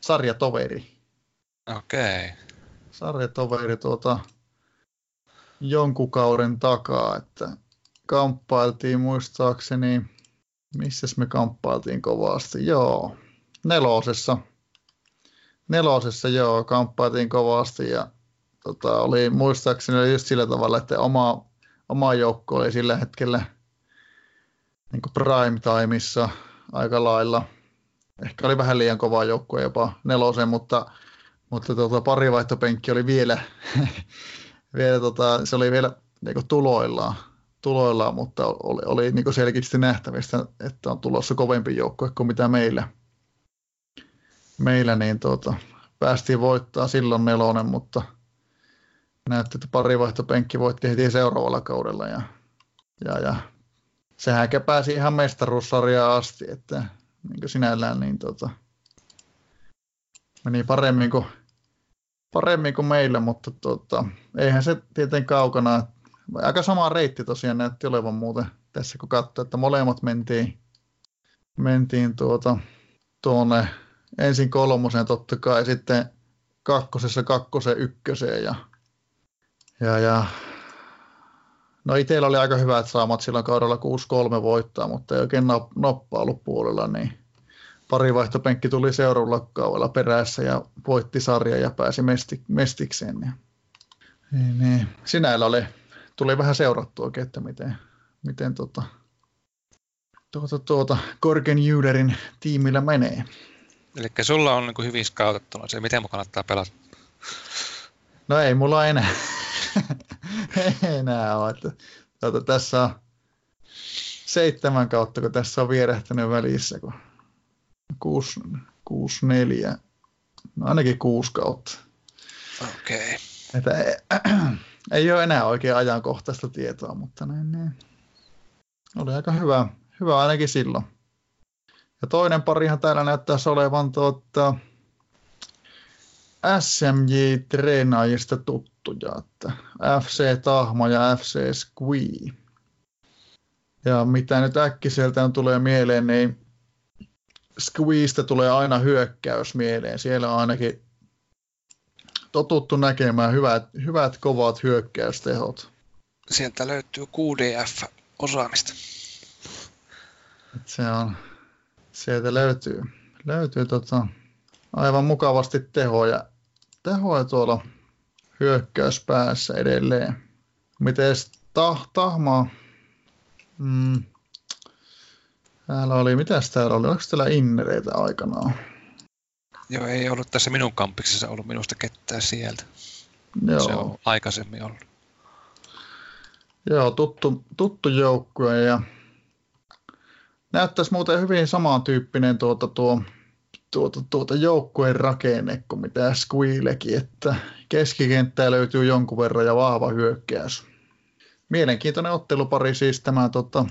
sarjatoveri. Okei. Okay. Sarjatoveri tuota, jonkun kauden takaa, että kamppailtiin muistaakseni, missä me kamppailtiin kovasti, joo, nelosessa, nelosessa joo, kamppailtiin kovasti ja tota, oli muistaakseni oli just sillä tavalla, että oma, oma joukko oli sillä hetkellä niin prime timeissa aika lailla. Ehkä oli vähän liian kova joukko jopa nelosen, mutta, mutta tota, parivaihtopenkki oli vielä, vielä tota, se oli vielä niin tuloillaan, tuloillaan, mutta oli, oli niin selkeästi nähtävistä, että on tulossa kovempi joukko kuin mitä meillä. Meillä niin tota, päästiin voittaa silloin nelonen, mutta näytti, että parivaihtopenkki voitti heti seuraavalla kaudella ja, ja, ja sehän pääsi ihan mestaruussarjaan asti, että niin sinällään niin tota, meni paremmin kuin, paremmin kuin meillä, mutta tota, eihän se tietenkään kaukana. Aika sama reitti tosiaan näytti olevan muuten tässä, kun katsoi, että molemmat mentiin, mentiin tuota, tuonne ensin kolmoseen totta kai, sitten kakkosessa kakkosen ykköseen, ja, ja, ja No itsellä oli aika hyvät saamat silloin kaudella 6-3 voittaa, mutta ei oikein noppaa ollut puolella, niin pari vaihtopenkki tuli seuraavalla kaudella perässä ja voitti sarja ja pääsi mesti, mestikseen. Niin, niin, niin. Sinällä oli, tuli vähän seurattua oikein, että miten, miten tota, tuota, tuota, Korken Jyderin tiimillä menee. Eli sulla on niin hyvin skautettuna se, miten mun kannattaa pelata? No ei mulla enää. ei enää ole. Että, tuota, tässä on seitsemän kautta, kun tässä on vierähtänyt välissä, kun kuusi, kuusi neljä, no ainakin kuusi kautta. Okei. Okay. ei, ei ole enää oikein ajankohtaista tietoa, mutta näin, näin. oli aika hyvä, hyvä ainakin silloin. Ja toinen parihan täällä näyttäisi olevan tuota, SMJ-treenaajista tuttuja, että FC Tahma ja FC Squee. Ja mitä nyt äkkiseltään tulee mieleen, niin Squeestä tulee aina hyökkäys mieleen. Siellä on ainakin totuttu näkemään hyvät, hyvät kovat hyökkäystehot. Sieltä löytyy QDF-osaamista. Se on, sieltä löytyy, löytyy tota, aivan mukavasti tehoja tehoa tuolla hyökkäyspäässä edelleen. Miten tah, tahmaa? Mm. Täällä oli, mitäs täällä oli? Oliko täällä innereitä aikanaan? Joo, ei ollut tässä minun kampiksessa ollut minusta ketään sieltä. Joo. Se on aikaisemmin ollut. Joo, tuttu, tuttu joukkue ja näyttäisi muuten hyvin samantyyppinen tuota tuo tuota, tuota joukkueen rakenne kuin mitä Squealekin, että keskikenttää löytyy jonkun verran ja vahva hyökkäys. Mielenkiintoinen ottelupari siis tämä tota,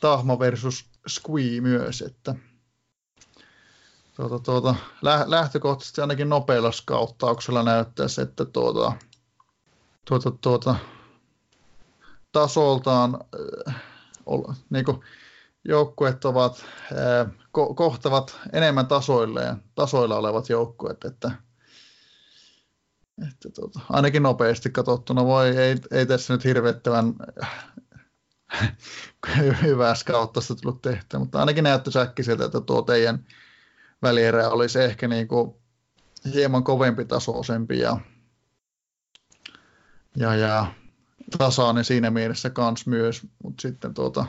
Tahma versus Squee myös, että tuota, tuota, lähtökohtaisesti ainakin nopealla skauttauksella näyttäisi, että tuota, tuota, tuota, tasoltaan äh, niin kuin, joukkueet ovat, ko- kohtavat enemmän tasoille ja tasoilla olevat joukkueet, että, että tuota, ainakin nopeasti katsottuna. Voi, ei, ei tässä nyt hirvettävän hyvää skauttasta tullut tehtyä, mutta ainakin näyttäisi äkkiseltä, että tuo teidän välierä olisi ehkä niin kuin hieman kovempi tasoisempi ja, ja, ja tasainen siinä mielessä kans myös, mutta sitten tuota,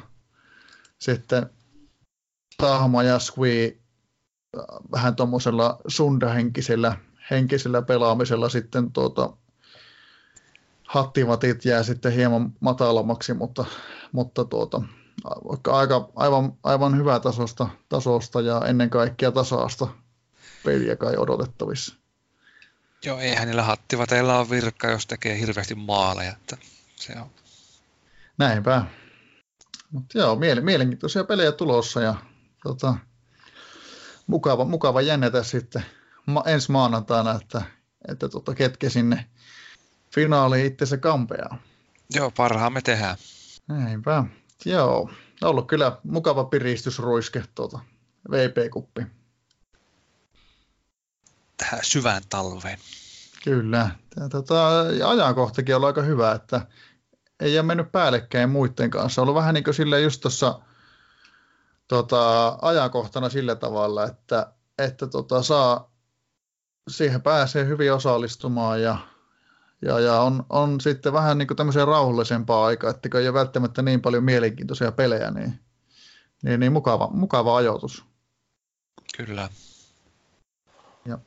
sitten Tahma ja Squee äh, vähän tuommoisella sundahenkisellä henkisellä pelaamisella sitten tuota, hattivatit jää sitten hieman matalammaksi, mutta, mutta tuota, aika, aivan, aivan hyvää tasosta, tasosta ja ennen kaikkea tasaasta peliä kai odotettavissa. Joo, eihän niillä hattivateilla ole virkka, jos tekee hirveästi maaleja. Että se on. Näinpä. Mutta joo, mielenkiintoisia pelejä tulossa ja tota, mukava, mukava jännetä sitten ma- ensi maanantaina, että, että tota, ketkä sinne finaaliin itsensä kampeaa. Joo, parhaamme tehdään. Näinpä. Joo, ollut kyllä mukava piristysruiske tuota VP-kuppi. Tähän syvään talveen. Kyllä. Tota, ajankohtakin on aika hyvä, että ei ole mennyt päällekkäin muiden kanssa. Ollut vähän niin kuin silleen just tuossa tota, ajankohtana sillä tavalla, että, että tota, saa, siihen pääsee hyvin osallistumaan ja, ja, ja on, on, sitten vähän niin kuin tämmöiseen rauhallisempaa aikaa, että ei ole välttämättä niin paljon mielenkiintoisia pelejä, niin, niin, niin mukava, mukava ajoitus. Kyllä. Ja,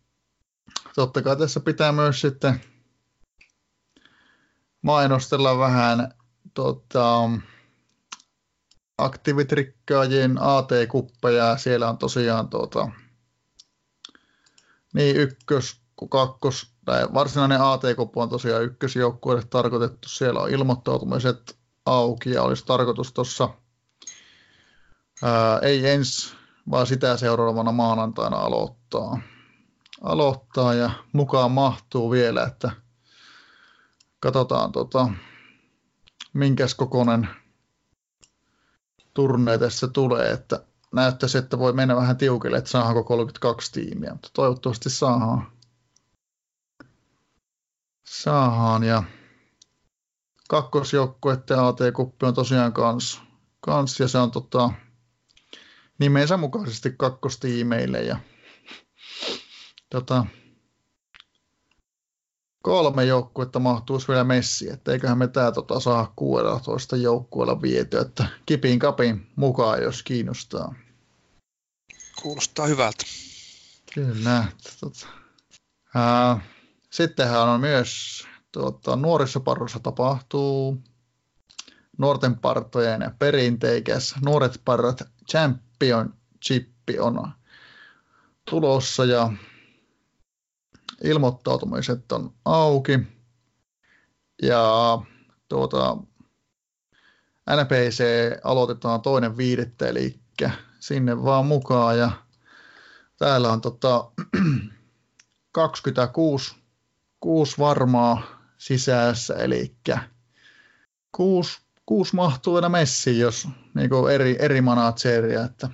totta kai tässä pitää myös sitten mainostella vähän tota, aktivitrikkaajien AT-kuppeja. Siellä on tosiaan tuota, niin ykkös kuin kakkos, tai varsinainen AT-kuppu on tosiaan ykkösjoukkueelle tarkoitettu. Siellä on ilmoittautumiset auki ja olisi tarkoitus tuossa ei ensi, vaan sitä seuraavana maanantaina aloittaa. aloittaa ja mukaan mahtuu vielä, että katsotaan tota, minkäs kokoinen turne tässä tulee, että näyttäisi, että voi mennä vähän tiukille, että saadaanko 32 tiimiä, mutta toivottavasti saadaan. Saadaan ja kakkosjoukkueiden AT-kuppi on tosiaan kans, kans ja se on tota, nimensä mukaisesti kakkostiimeille ja tota, kolme joukkuetta mahtuisi vielä Messi, että eiköhän me tämä tota, saa 16 joukkueella viety, että kipin kapin mukaan, jos kiinnostaa. Kuulostaa hyvältä. Kyllä. Tota. Ää, sittenhän on myös tuota, nuorissa parrossa tapahtuu nuorten partojen perinteikäs nuoret parrat chippi on tulossa ja ilmoittautumiset on auki. Ja tuota, NPC aloitetaan toinen viidettä, eli sinne vaan mukaan. Ja täällä on tota, 26 kuusi varmaa sisässä, eli kuusi, kuusi mahtuu vielä messiin, jos niin eri, eri manageria, että,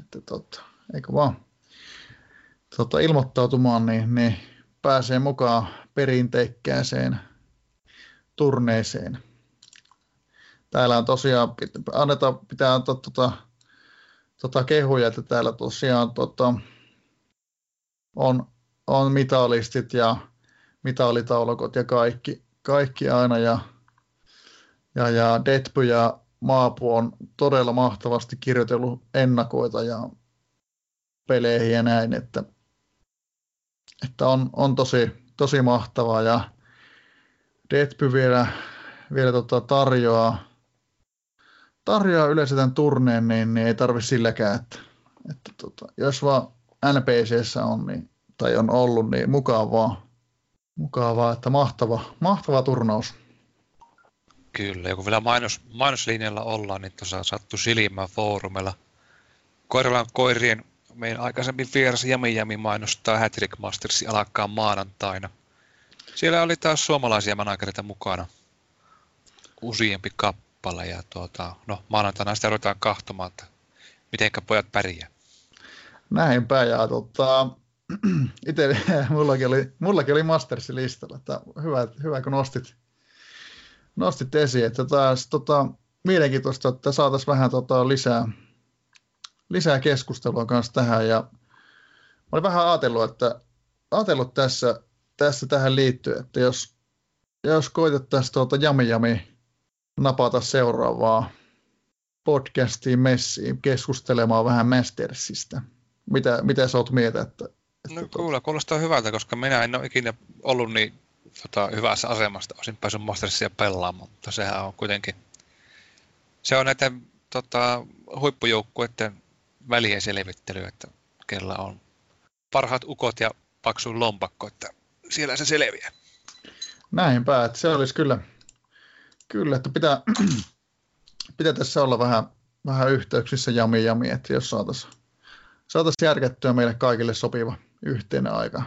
että tota, eikö vaan tota, ilmoittautumaan, niin, niin pääsee mukaan perinteikkääseen turneeseen. Täällä on tosiaan, annetaan, pitää antaa tota, tota kehuja, että täällä tosiaan tota, on, on mitalistit ja mitalitaulukot ja kaikki, kaikki aina ja, ja, ja Detpy ja Maapu on todella mahtavasti kirjoitellut ennakoita ja peleihin ja näin, että että on, on tosi, tosi mahtavaa ja Deadpy vielä, vielä tota tarjoaa, tarjoaa yleensä tämän turneen, niin, niin ei tarvi silläkään, että, että tota, jos vaan NPCssä on niin, tai on ollut, niin mukavaa, mukavaa että mahtava, mahtava turnaus. Kyllä, ja kun vielä mainos, mainoslinjalla ollaan, niin tuossa sattu silmään foorumilla Koiralan koirien meidän aikaisemmin vieras Jami Jami mainostaa Hattrick Mastersi alkaa maanantaina. Siellä oli taas suomalaisia managereita mukana. Useampi kappale ja tuota, no maanantaina sitä ruvetaan kahtomaan, että mitenkä pojat pärjää. Näinpä ja tota, itse mullakin oli, mullakin oli Mastersi listalla, että hyvä, hyvä kun nostit, nostit esiin, että taas tota, mielenkiintoista, että saataisiin vähän tota, lisää, lisää keskustelua kanssa tähän ja mä olin vähän ajatellut, että ajatellut tässä, tässä tähän liittyen, että jos, jos koitettaisiin tuota Jami Jami napata seuraavaa podcastiin messiin keskustelemaan vähän Mastersista. Mitä, mitä sä oot mieltä? Että, että no kuule, kuulostaa hyvältä, koska minä en ole ikinä ollut niin tota, hyvässä asemasta, olisin päässyt Mastersia pelaamaan, mutta sehän on kuitenkin, se on näiden tota, huippujoukkuiden välien selvittely, että kella on parhaat ukot ja paksu lompakko, että siellä se selviää. Näinpä, että se olisi kyllä, kyllä että pitää, pitää tässä olla vähän, vähän yhteyksissä jami jami, että jos saataisiin saataisiin järkettyä meille kaikille sopiva yhteinen aika.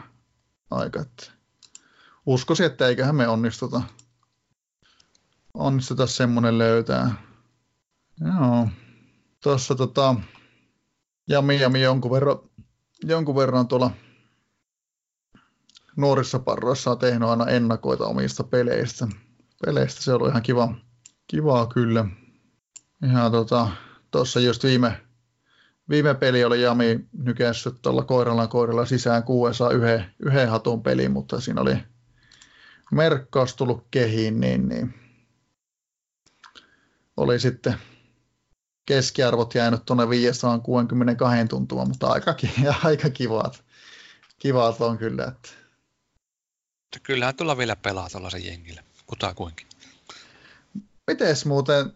aika että uskoisin, että eiköhän me onnistuta, onnistuta semmoinen löytää. Joo. Tuossa tota, Jami Jami jonkun verran, jonkun verran tuolla nuorissa parroissa on tehnyt aina ennakoita omista peleistä. Peleistä se on ollut ihan kiva, kivaa kyllä. Ihan tota, just viime, viime peli oli Jami nykässyt tuolla koiralla koiralla sisään kuudessa yhden, yhden hatun peli, mutta siinä oli merkkaus tullut kehiin, niin, niin oli sitten keskiarvot jäänyt tuonne 562 tuntumaan, mutta aika, aika kivat, kivat on kyllä. Että. Kyllähän tulla vielä pelaa tuollaisen jengille, kutakuinkin. Mites muuten,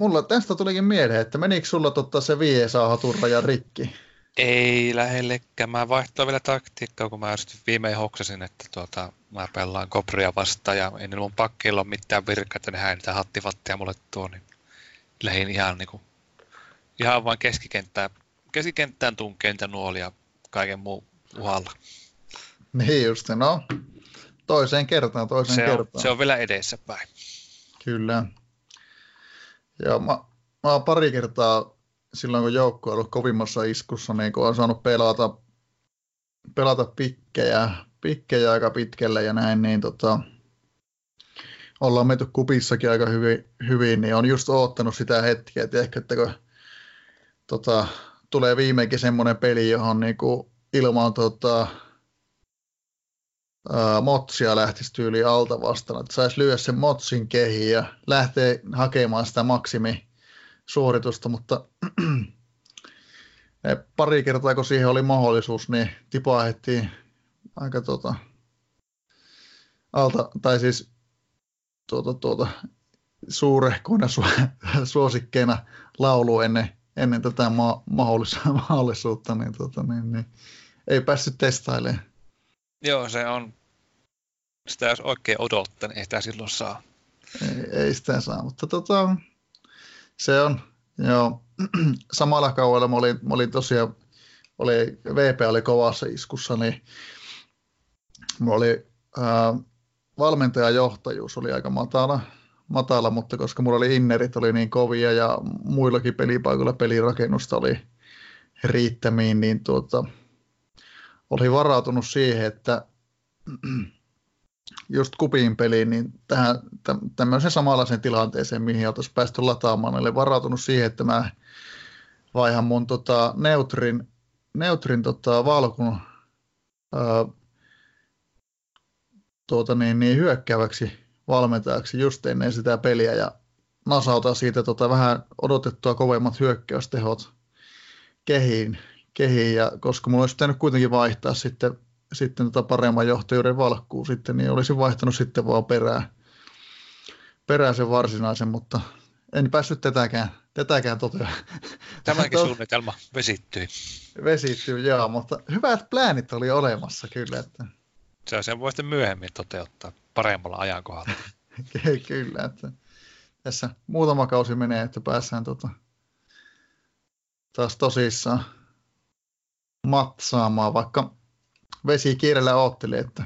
mulla tästä tulikin mieleen, että menikö sulla totta se 500 turra rikki? Ei lähellekään. Mä vaihtoin vielä taktiikkaa, kun mä viimein hoksasin, että tuota, mä pelaan Kopria vastaan ja ei mun pakkilla ole mitään virkaa, että ne niitä hattivattia mulle tuo, niin lähin ihan, niin kuin, ihan vain keskikenttään, keskikenttään tunkeen nuolia kaiken muu uhalla. Niin just, no toiseen kertaan, toiseen se kertaan. On, se on vielä edessäpäin. Kyllä. Ja mä, mä oon pari kertaa silloin, kun joukko on ollut kovimmassa iskussa, niin kun on saanut pelata, pelata pikkejä, pikkejä aika pitkälle ja näin, niin tota, ollaan menty kupissakin aika hyvin, hyvin, niin on just oottanut sitä hetkeä, että ehkä, että kun tota, tulee viimeinkin semmoinen peli, johon niin kuin ilman tota, ää, motsia lähtisi tyyli alta vastaan, että saisi lyödä sen motsin kehiin ja lähtee hakemaan sitä maksimi suoritusta, mutta pari kertaa kun siihen oli mahdollisuus, niin tipahettiin aika tota, alta, tai siis tuota, tuota, suurehkoina su, suosikkeina laulu ennen, ennen tätä ma- mahdollisuutta, niin, tuota, niin, niin, ei päässyt testailemaan. Joo, se on, sitä jos oikein odottaa, niin ei sitä silloin saa. Ei, ei sitä saa, mutta tota, se on, joo, samalla kaudella mä olin, mä olin tosiaan, oli, VP oli kovassa iskussa, niin mulla oli valmentajajohtajuus oli aika matala, matala, mutta koska mulla oli innerit oli niin kovia ja muillakin pelipaikoilla pelirakennusta oli riittämiin, niin tuota, oli varautunut siihen, että just kupin peliin, niin tähän, tämmöisen samanlaisen tilanteeseen, mihin oltaisiin päästy lataamaan, oli varautunut siihen, että mä vaihan mun tota, neutrin, neutrin tota, valkun tuota, niin, niin hyökkääväksi valmentajaksi just ennen sitä peliä ja nasauta siitä tota, vähän odotettua kovemmat hyökkäystehot kehiin, kehiin ja koska mulla olisi pitänyt kuitenkin vaihtaa sitten, sitten tota paremman johtajuuden valkkuun sitten, niin olisin vaihtanut sitten vaan perään, perään sen varsinaisen, mutta en päässyt tätäkään, tätäkään toteuttamaan. Tämäkin suunnitelma vesittyi. Vesittyi, joo, mutta hyvät pläänit oli olemassa kyllä. Että... Se sen voi sitten myöhemmin toteuttaa paremmalla ajankohdalla. kyllä, että tässä muutama kausi menee, että päässään tota, taas tosissaan matsaamaan, vaikka vesi kiireellä ootteli, että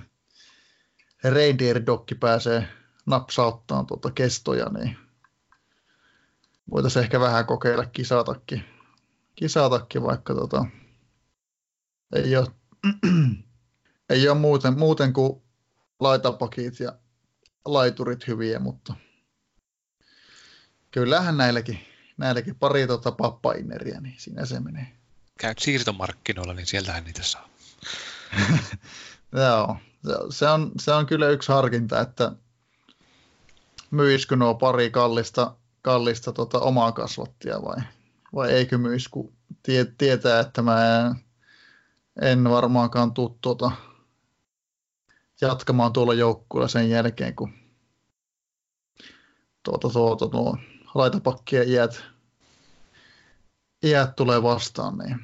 Reindeer Dokki pääsee napsauttaan tuota kestoja, niin voitaisiin ehkä vähän kokeilla kisatakin, kisatakin vaikka tota, ei ole ei ole muuten, muuten kuin laitapakit ja laiturit hyviä, mutta kyllähän näilläkin, näilläkin pari tota pappaineriä, niin siinä se menee. Käyt siirtomarkkinoilla, niin sieltähän niitä saa. Joo, se on, se on kyllä yksi harkinta, että myisikö nuo pari kallista, kallista tota omaa kasvattia vai, vai eikö tie, tietää, että mä en, en varmaankaan tuu tuota jatkamaan tuolla joukkueella sen jälkeen, kun tuota, tuota, tuo laitapakkien iät, iät tulee vastaan, niin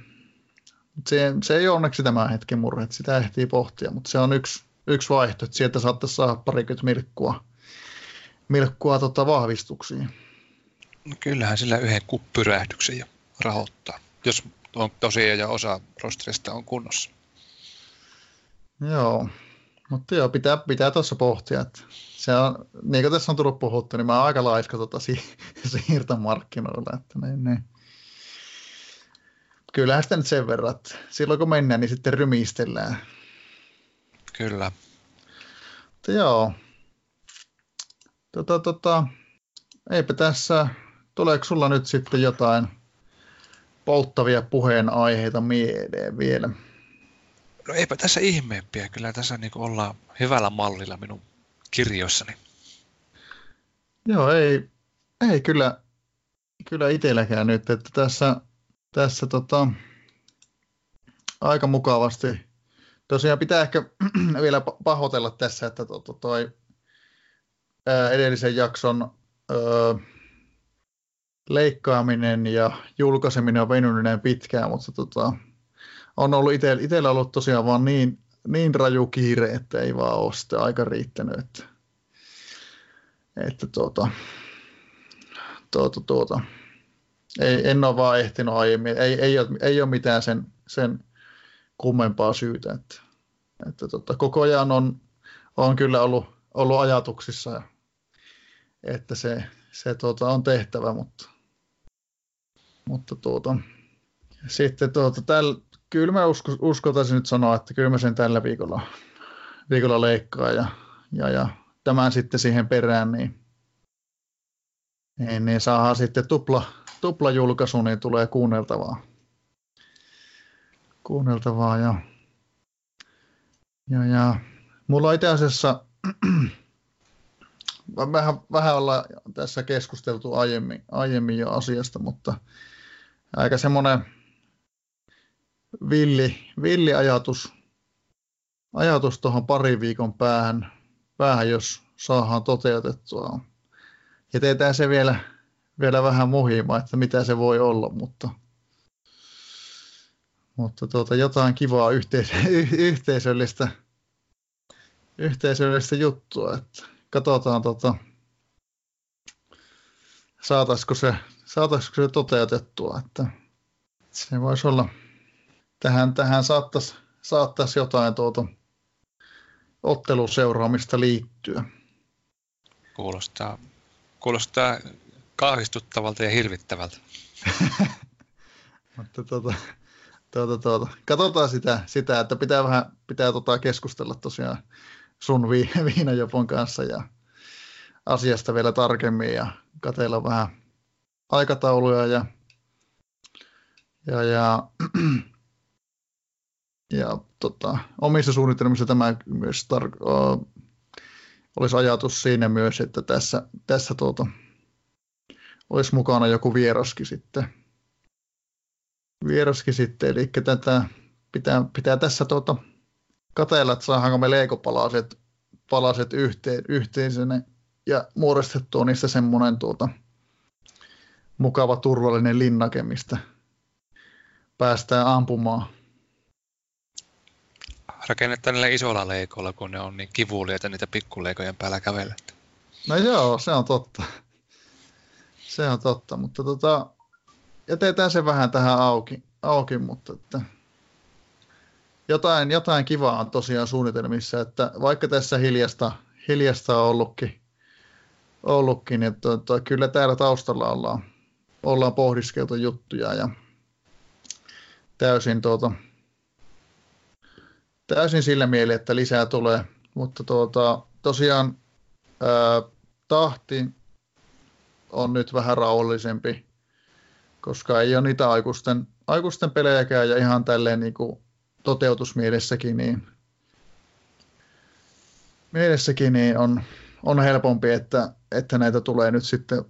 se, se ei ole onneksi tämä hetken murhe, että sitä ehtii pohtia, mutta se on yksi, yksi vaihtoehto, että sieltä saattaisi saada parikymmentä milkkua, milkkua tota vahvistuksiin. No kyllähän sillä yhden kuppyrähdyksen jo rahoittaa, jos on tosiaan jo osa rosterista on kunnossa. Joo, mutta joo, pitää, pitää tuossa pohtia, että se on, niin kuin tässä on tullut puhuttu, niin mä oon aika laiska tota si- siirtomarkkinoilla, että niin, niin. Kyllähän sitä nyt sen verran, että silloin kun mennään, niin sitten rymistellään. Kyllä. Mutta joo, tota, tota, eipä tässä, tuleeko sulla nyt sitten jotain polttavia puheenaiheita mieleen vielä? No eipä tässä ihmeempiä, kyllä tässä niin ollaan hyvällä mallilla minun kirjoissani. Joo, ei, ei kyllä, kyllä itselläkään nyt, että tässä, tässä tota, aika mukavasti. Tosiaan pitää ehkä vielä pahoitella tässä, että to, to, toi ää, edellisen jakson ää, leikkaaminen ja julkaiseminen on venynyt näin pitkään, mutta tota, on ollut itsellä, itsellä ollut tosiaan vaan niin, niin raju kiire, että ei vaan ole sitten aika riittänyt, että, että tuota, tuota, tuota, ei, en ole vaan ehtinyt aiemmin, ei, ei, ole, ei ole mitään sen, sen kummempaa syytä, että, että tota, koko ajan on, on kyllä ollut, ollut ajatuksissa, että se, se tuota, on tehtävä, mutta, mutta tuota, sitten tuota, täl, kyllä mä usko, uskotaisin nyt sanoa, että kyllä mä sen tällä viikolla, viikolla leikkaa ja, ja, ja tämän sitten siihen perään, niin, niin, niin saadaan sitten tupla, tupla julkaisu, niin tulee kuunneltavaa. Kuunneltavaa ja, ja, ja mulla itse asiassa vähän, vähän olla tässä keskusteltu aiemmin, aiemmin jo asiasta, mutta aika semmoinen villi, villi ajatus, ajatus tuohon parin viikon päähän, päähän, jos saadaan toteutettua. Ja teetään se vielä, vielä vähän muhimaan, että mitä se voi olla, mutta, mutta tuota, jotain kivaa yhteis- yhteisöllistä, yhteisöllistä juttua. Että katsotaan, tota, saataisiko se, saataisiko se toteutettua. Että se voisi olla, tähän, tähän saattaisi, saattaisi jotain tuota otteluseuraamista liittyä. Kuulostaa, kuulostaa kahvistuttavalta ja hirvittävältä. Mutta tuota, tuota, tuota, katsotaan sitä, sitä, että pitää vähän pitää tota keskustella tosiaan sun vi, viinajopon kanssa ja asiasta vielä tarkemmin ja katella vähän aikatauluja ja, ja, ja ja tota, omissa suunnitelmissa tämä myös tar- o, olisi ajatus siinä myös, että tässä, tässä tuota, olisi mukana joku vieraskin sitten. Vieraskin sitten, eli tätä pitää, pitää tässä tuota, katella, että saadaanko me leikopalaset palaset yhteen, yhteisenä ja muodostettua niistä semmoinen tuota, mukava turvallinen linnake, mistä päästään ampumaan rakennetta niillä isolla leikoilla, kun ne on niin kivuliaita niitä pikkuleikojen päällä kävellä. No joo, se on totta. Se on totta, mutta tota, jätetään se vähän tähän auki, auki mutta että jotain, jotain kivaa on tosiaan suunnitelmissa, että vaikka tässä hiljasta, hiljasta on ollutkin, ollutkin niin to, to, kyllä täällä taustalla ollaan, ollaan pohdiskeltu juttuja ja täysin tuota, täysin sillä mieli, että lisää tulee, mutta tuota, tosiaan ää, tahti on nyt vähän rauhallisempi, koska ei ole niitä aikuisten, aikuisten pelejäkään ja ihan tälleen niin kuin toteutusmielessäkin, niin, mielessäkin niin on, on helpompi, että, että näitä tulee nyt sitten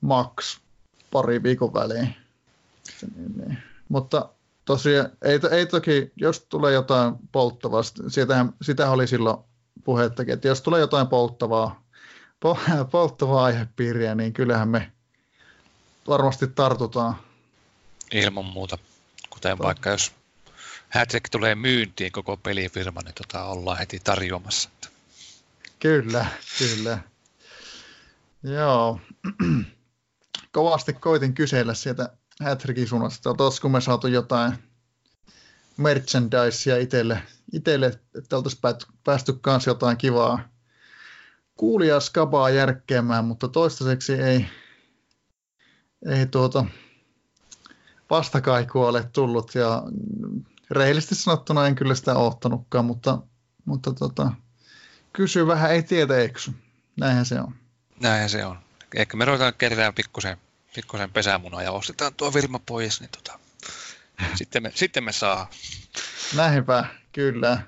max pari viikon välein. Niin, niin. Mutta tosiaan, ei, ei toki, jos tulee jotain polttavaa, sitähän, sitä oli silloin puhettakin, että jos tulee jotain polttavaa, po, polttavaa aihepiiriä, niin kyllähän me varmasti tartutaan. Ilman muuta. Kuten vaikka jos Hattrick tulee myyntiin koko pelifirma, niin tota ollaan heti tarjoamassa. Kyllä, kyllä. Joo. kovasti koitin kysellä sieltä Hätrikin suunnasta, että olisiko me saatu jotain merchandisea itselle, itselle että oltaisiin päästy kanssa jotain kivaa kuulijaa skabaa järkkeämään, mutta toistaiseksi ei, ei tuota vastakaikua ole tullut ja rehellisesti sanottuna en kyllä sitä ottanutkaan, mutta, mutta tota, kysy vähän ei tietä eksy. Näinhän se on. Näinhän se on. Ehkä me ruvetaan kerään pikkusen, pikkusen pesämunaa ja ostetaan tuo Vilma pois, niin tota, sitten, me, sitten me saa. Näinpä, kyllä.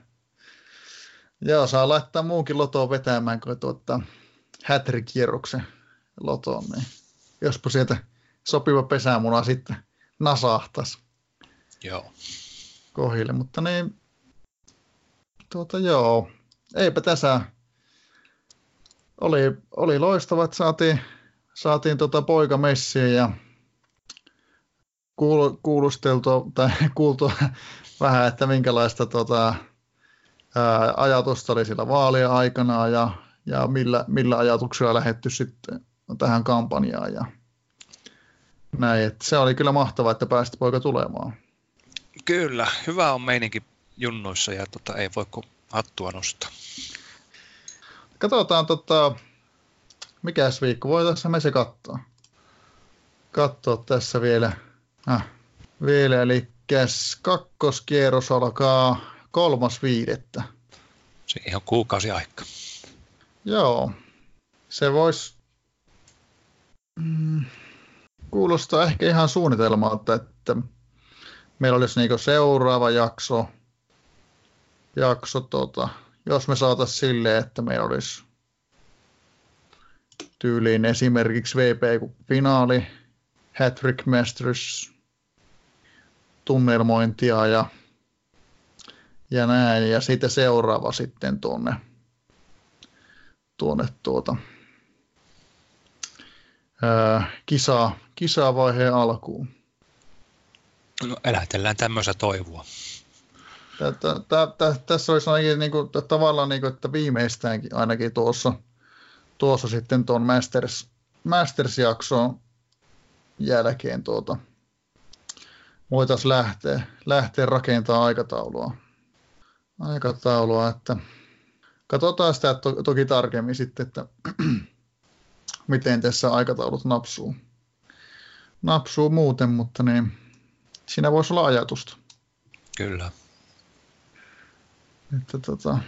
Joo, saa laittaa muunkin lotoon vetämään kuin tuota hätrikierroksen lotoon, niin jospa sieltä sopiva pesämuna sitten nasahtaisi. Joo. Kohille, mutta niin, tuota joo, eipä tässä oli, oli loistavat, saatiin, saatiin tota poikamessiä ja kuul, kuulusteltua tai kuultua vähän, että minkälaista tota, ää, ajatusta oli sillä vaalia aikana ja, ja millä, millä ajatuksilla lähetty sitten tähän kampanjaan ja näin. Et se oli kyllä mahtavaa, että pääsit poika tulemaan. Kyllä, hyvä on meininki junnuissa ja tota, ei voi kuin hattua nostaa. Katsotaan, tota, mikäs viikko voitaisiin me se katsoa. Katsoa tässä vielä. Ah, vielä, eli kakkoskierros alkaa kolmas viidettä. Siihen on kuukausi aika. Joo, se voisi mm, kuulostaa ehkä ihan suunnitelmalta, että meillä olisi niinku seuraava jakso, jakso tota, jos me saataisiin silleen, että meillä olisi tyyliin esimerkiksi VP-finaali, Hattrick Masters, tunnelmointia ja, ja näin, ja sitten seuraava sitten tuonne, tuonne tuota, ää, kisa, kisavaiheen alkuun. No, elätellään tämmöistä toivoa. Tässä olisi ainakin niin kuin, tavallaan, niin kuin, että viimeistäänkin ainakin tuossa, tuossa sitten tuon Masters, Masters-jakson jälkeen tuota, voitaisiin lähteä, lähteä rakentamaan aikataulua. aikataulua että katsotaan sitä to, toki tarkemmin sitten, että miten tässä aikataulut napsuu. Napsuu muuten, mutta niin, siinä voisi olla ajatusta. Kyllä. Että tota,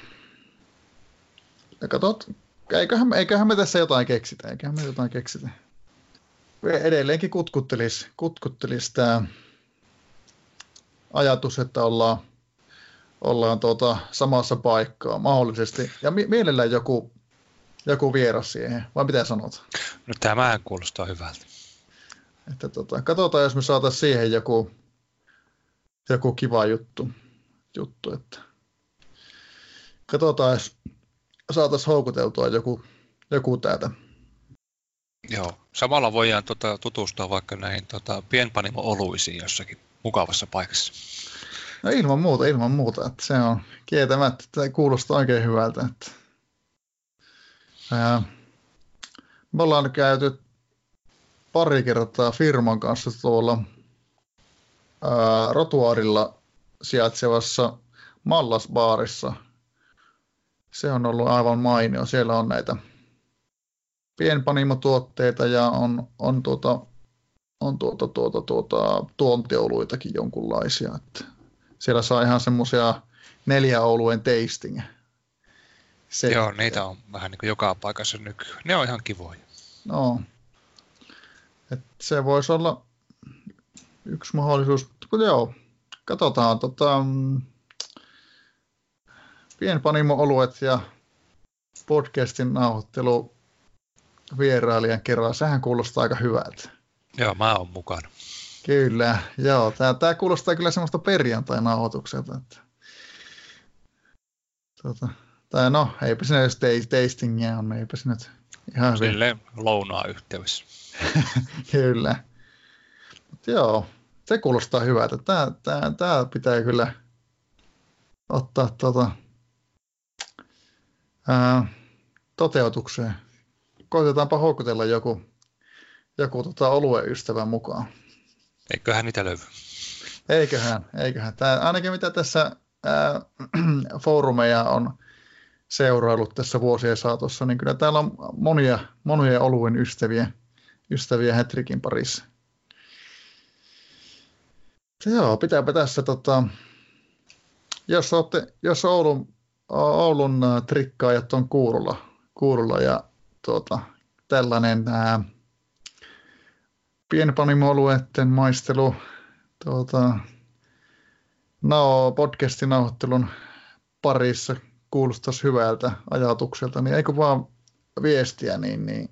ja katsot, eiköhän, eiköhän me tässä jotain keksitä, eiköhän me jotain keksitä. Edelleenkin kutkuttelisi, kutkuttelisi tämä ajatus, että ollaan, ollaan tuota samassa paikkaa mahdollisesti. Ja mi- mielellään joku, joku vieras siihen, vai mitä sanot? No tämähän kuulostaa hyvältä. Että tota, katsotaan, jos me saataisiin siihen joku, joku kiva juttu. juttu että katsotaan, jos saataisiin houkuteltua joku, joku täältä. Joo, samalla voidaan tota, tutustua vaikka näihin tota, pienpanimo-oluisiin jossakin mukavassa paikassa. No ilman muuta, ilman muuta. Että se on kietämättä, että kuulostaa oikein hyvältä. Että, ää, me ollaan käyty pari kertaa firman kanssa tuolla ää, rotuarilla sijaitsevassa Mallasbaarissa – se on ollut aivan mainio. Siellä on näitä pienpanimotuotteita ja on, on, tuota, on tuota, tuota, tuota, tuontioluitakin jonkunlaisia. Että siellä saa ihan semmoisia neljä oluen tasting. Se, Joo, niitä on vähän niin kuin joka paikassa nykyään. Ne on ihan kivoja. No, Et se voisi olla yksi mahdollisuus. Joo, katsotaan. Tota, pienpanimo-oluet ja podcastin nauhoittelu vierailijan kerran, sehän kuulostaa aika hyvältä. Joo, mä oon mukana. Kyllä, joo. Tää, tää kuulostaa kyllä semmoista perjantai-nauhoitukselta. Että... Tota, tai no, eipä sinne jos tastingia on, eipä sinne ihan Silleen lounaa yhteydessä. kyllä. Mut joo, se kuulostaa hyvältä. Tää, tää, tää pitää kyllä ottaa tota, ää, toteutukseen. Koitetaanpa houkutella joku, joku tota oluen ystävä mukaan. Eiköhän niitä löydy. Eiköhän, eiköhän. Tää, ainakin mitä tässä ää, foorumeja on seuraillut tässä vuosien saatossa, niin kyllä täällä on monia, monia oluen ystäviä, ystäviä Hätrikin parissa. Se joo, pitääpä tässä, tota, jos, olette, jos Oulun, Oulun trikkaajat on kuurulla, kuurulla ja tuota, tällainen ää, pienpanimo-olueiden maistelu tuota, no, podcastin nauhoittelun parissa kuulostaisi hyvältä ajatukselta, niin eikö vaan viestiä, niin, niin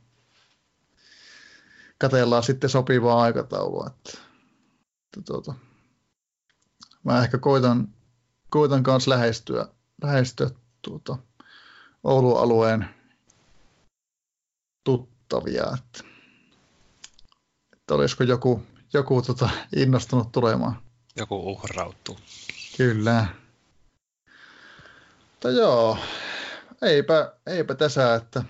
katellaan sitten sopivaa aikataulua. Että, että tuota, mä ehkä koitan, koitan kanssa lähestyä, lähestyä tuota, Oulun alueen tuttavia, että, että olisiko joku, joku tota, innostunut tulemaan. Joku uhrautuu. Kyllä. Mutta joo, eipä, eipä tässä, että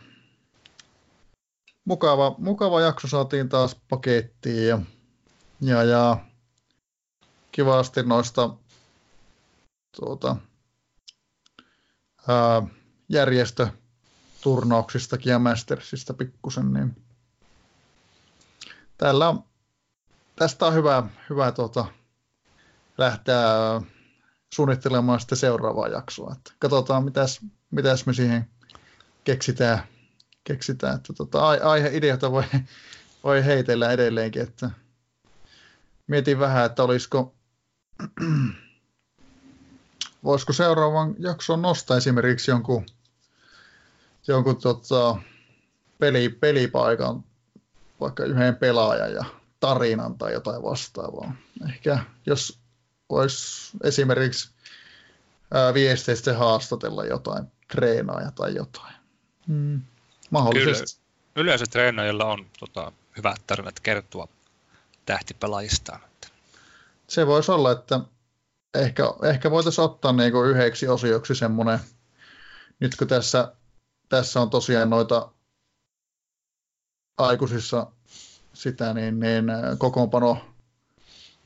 mukava, mukava jakso saatiin taas pakettiin ja, ja, ja kivasti noista tuota, ää, järjestöturnauksistakin ja Mastersista pikkusen, niin tällä on, tästä on hyvä, hyvä tuota, lähteä suunnittelemaan sitten seuraavaa jaksoa. Että katsotaan, mitäs, mitäs me siihen keksitään. keksitään. Että tota, aiheideota voi, voi heitellä edelleenkin. Että mietin vähän, että olisiko, voisiko seuraavan jakson nostaa esimerkiksi jonkun, jonkun tota, peli, pelipaikan, vaikka yhden pelaajan ja tarinan tai jotain vastaavaa. Ehkä jos voisi esimerkiksi ää, viesteistä haastatella jotain treenaaja tai jotain. Mm. Mahdollisesti. Kyllä, yleensä treenaajilla on tota, hyvät tarinat kertoa tähtipelaajistaan. Se voisi olla, että ehkä, ehkä voitaisiin ottaa niinku yhdeksi osioksi semmoinen, nyt kun tässä, tässä on tosiaan noita aikuisissa sitä, niin, niin kokoonpano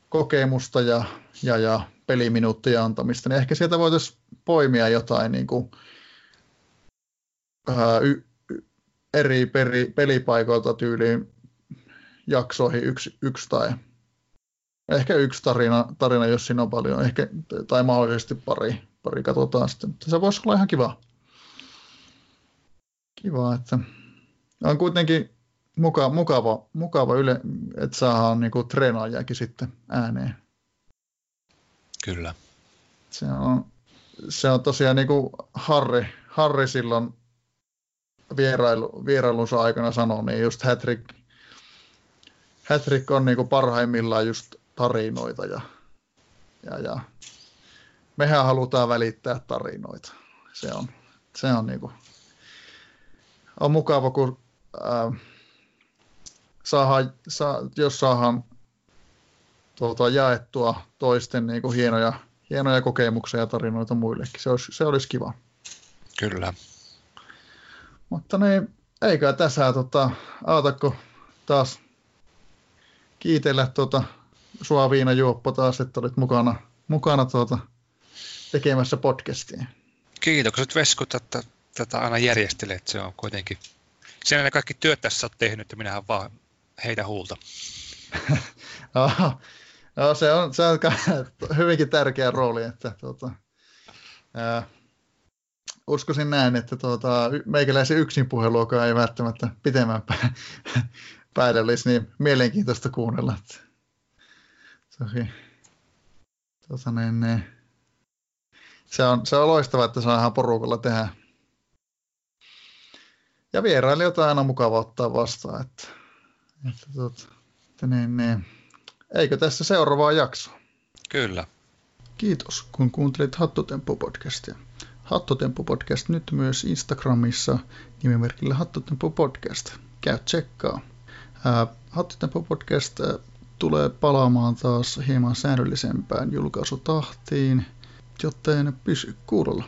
kokemusta ja, ja, ja peliminuuttia antamista, niin ehkä sieltä voitaisiin poimia jotain niin kuin, ää, y, y, eri peri, pelipaikoilta tyyliin jaksoihin yksi, yksi tai ehkä yksi tarina, tarina, jos siinä on paljon, ehkä, tai mahdollisesti pari, pari katsotaan sitten. Se voisi olla ihan kiva. Kiva, että on kuitenkin muka, mukava, mukava yle, että saadaan niinku treenaajakin sitten ääneen. Kyllä. Se on, se on tosiaan niin kuin Harri, Harri silloin vierailu, vierailunsa aikana sanoi, niin just Hattrick, Hattrick on niin kuin parhaimmillaan just tarinoita ja, ja, ja mehän halutaan välittää tarinoita. Se on, se on, niin kuin, on mukava, kun ää, saadaan, saa, jos saadaan tuota, jaettua toisten niin kuin hienoja, hienoja kokemuksia ja tarinoita muillekin. Se olisi, se olisi kiva. Kyllä. Mutta niin, eikä tässä, tota, aatakko taas kiitellä tuota, sua Viina Juoppo taas, että olit mukana, mukana tuota, tekemässä podcastia. Kiitokset Vesku, että tätä aina järjestelet. Se on kuitenkin, sen ne kaikki työt tässä olet tehnyt, että minähän vaan heitä huulta. no, se on, se on hyvinkin tärkeä rooli, että tuota, ää, uskoisin näin, että tuota, meikäläisen yksin puheluakaan ei välttämättä pitemmän päälle olisi niin mielenkiintoista kuunnella. Että, tosi, tuota, niin, niin, se, on, se on loistavaa, että saadaan porukalla tehdä. Ja vierailijoita on aina mukava ottaa vastaan. Että, että, tuota, että niin, niin. Eikö tässä seuraavaa jaksoa? Kyllä. Kiitos, kun kuuntelit Hattotempo-podcastia. Hattotempo-podcast nyt myös Instagramissa nimimerkillä Hattotempo-podcast. Käy tsekkaa. Hattotempo-podcast tulee palaamaan taas hieman säännöllisempään julkaisutahtiin, joten pysy kuulolla.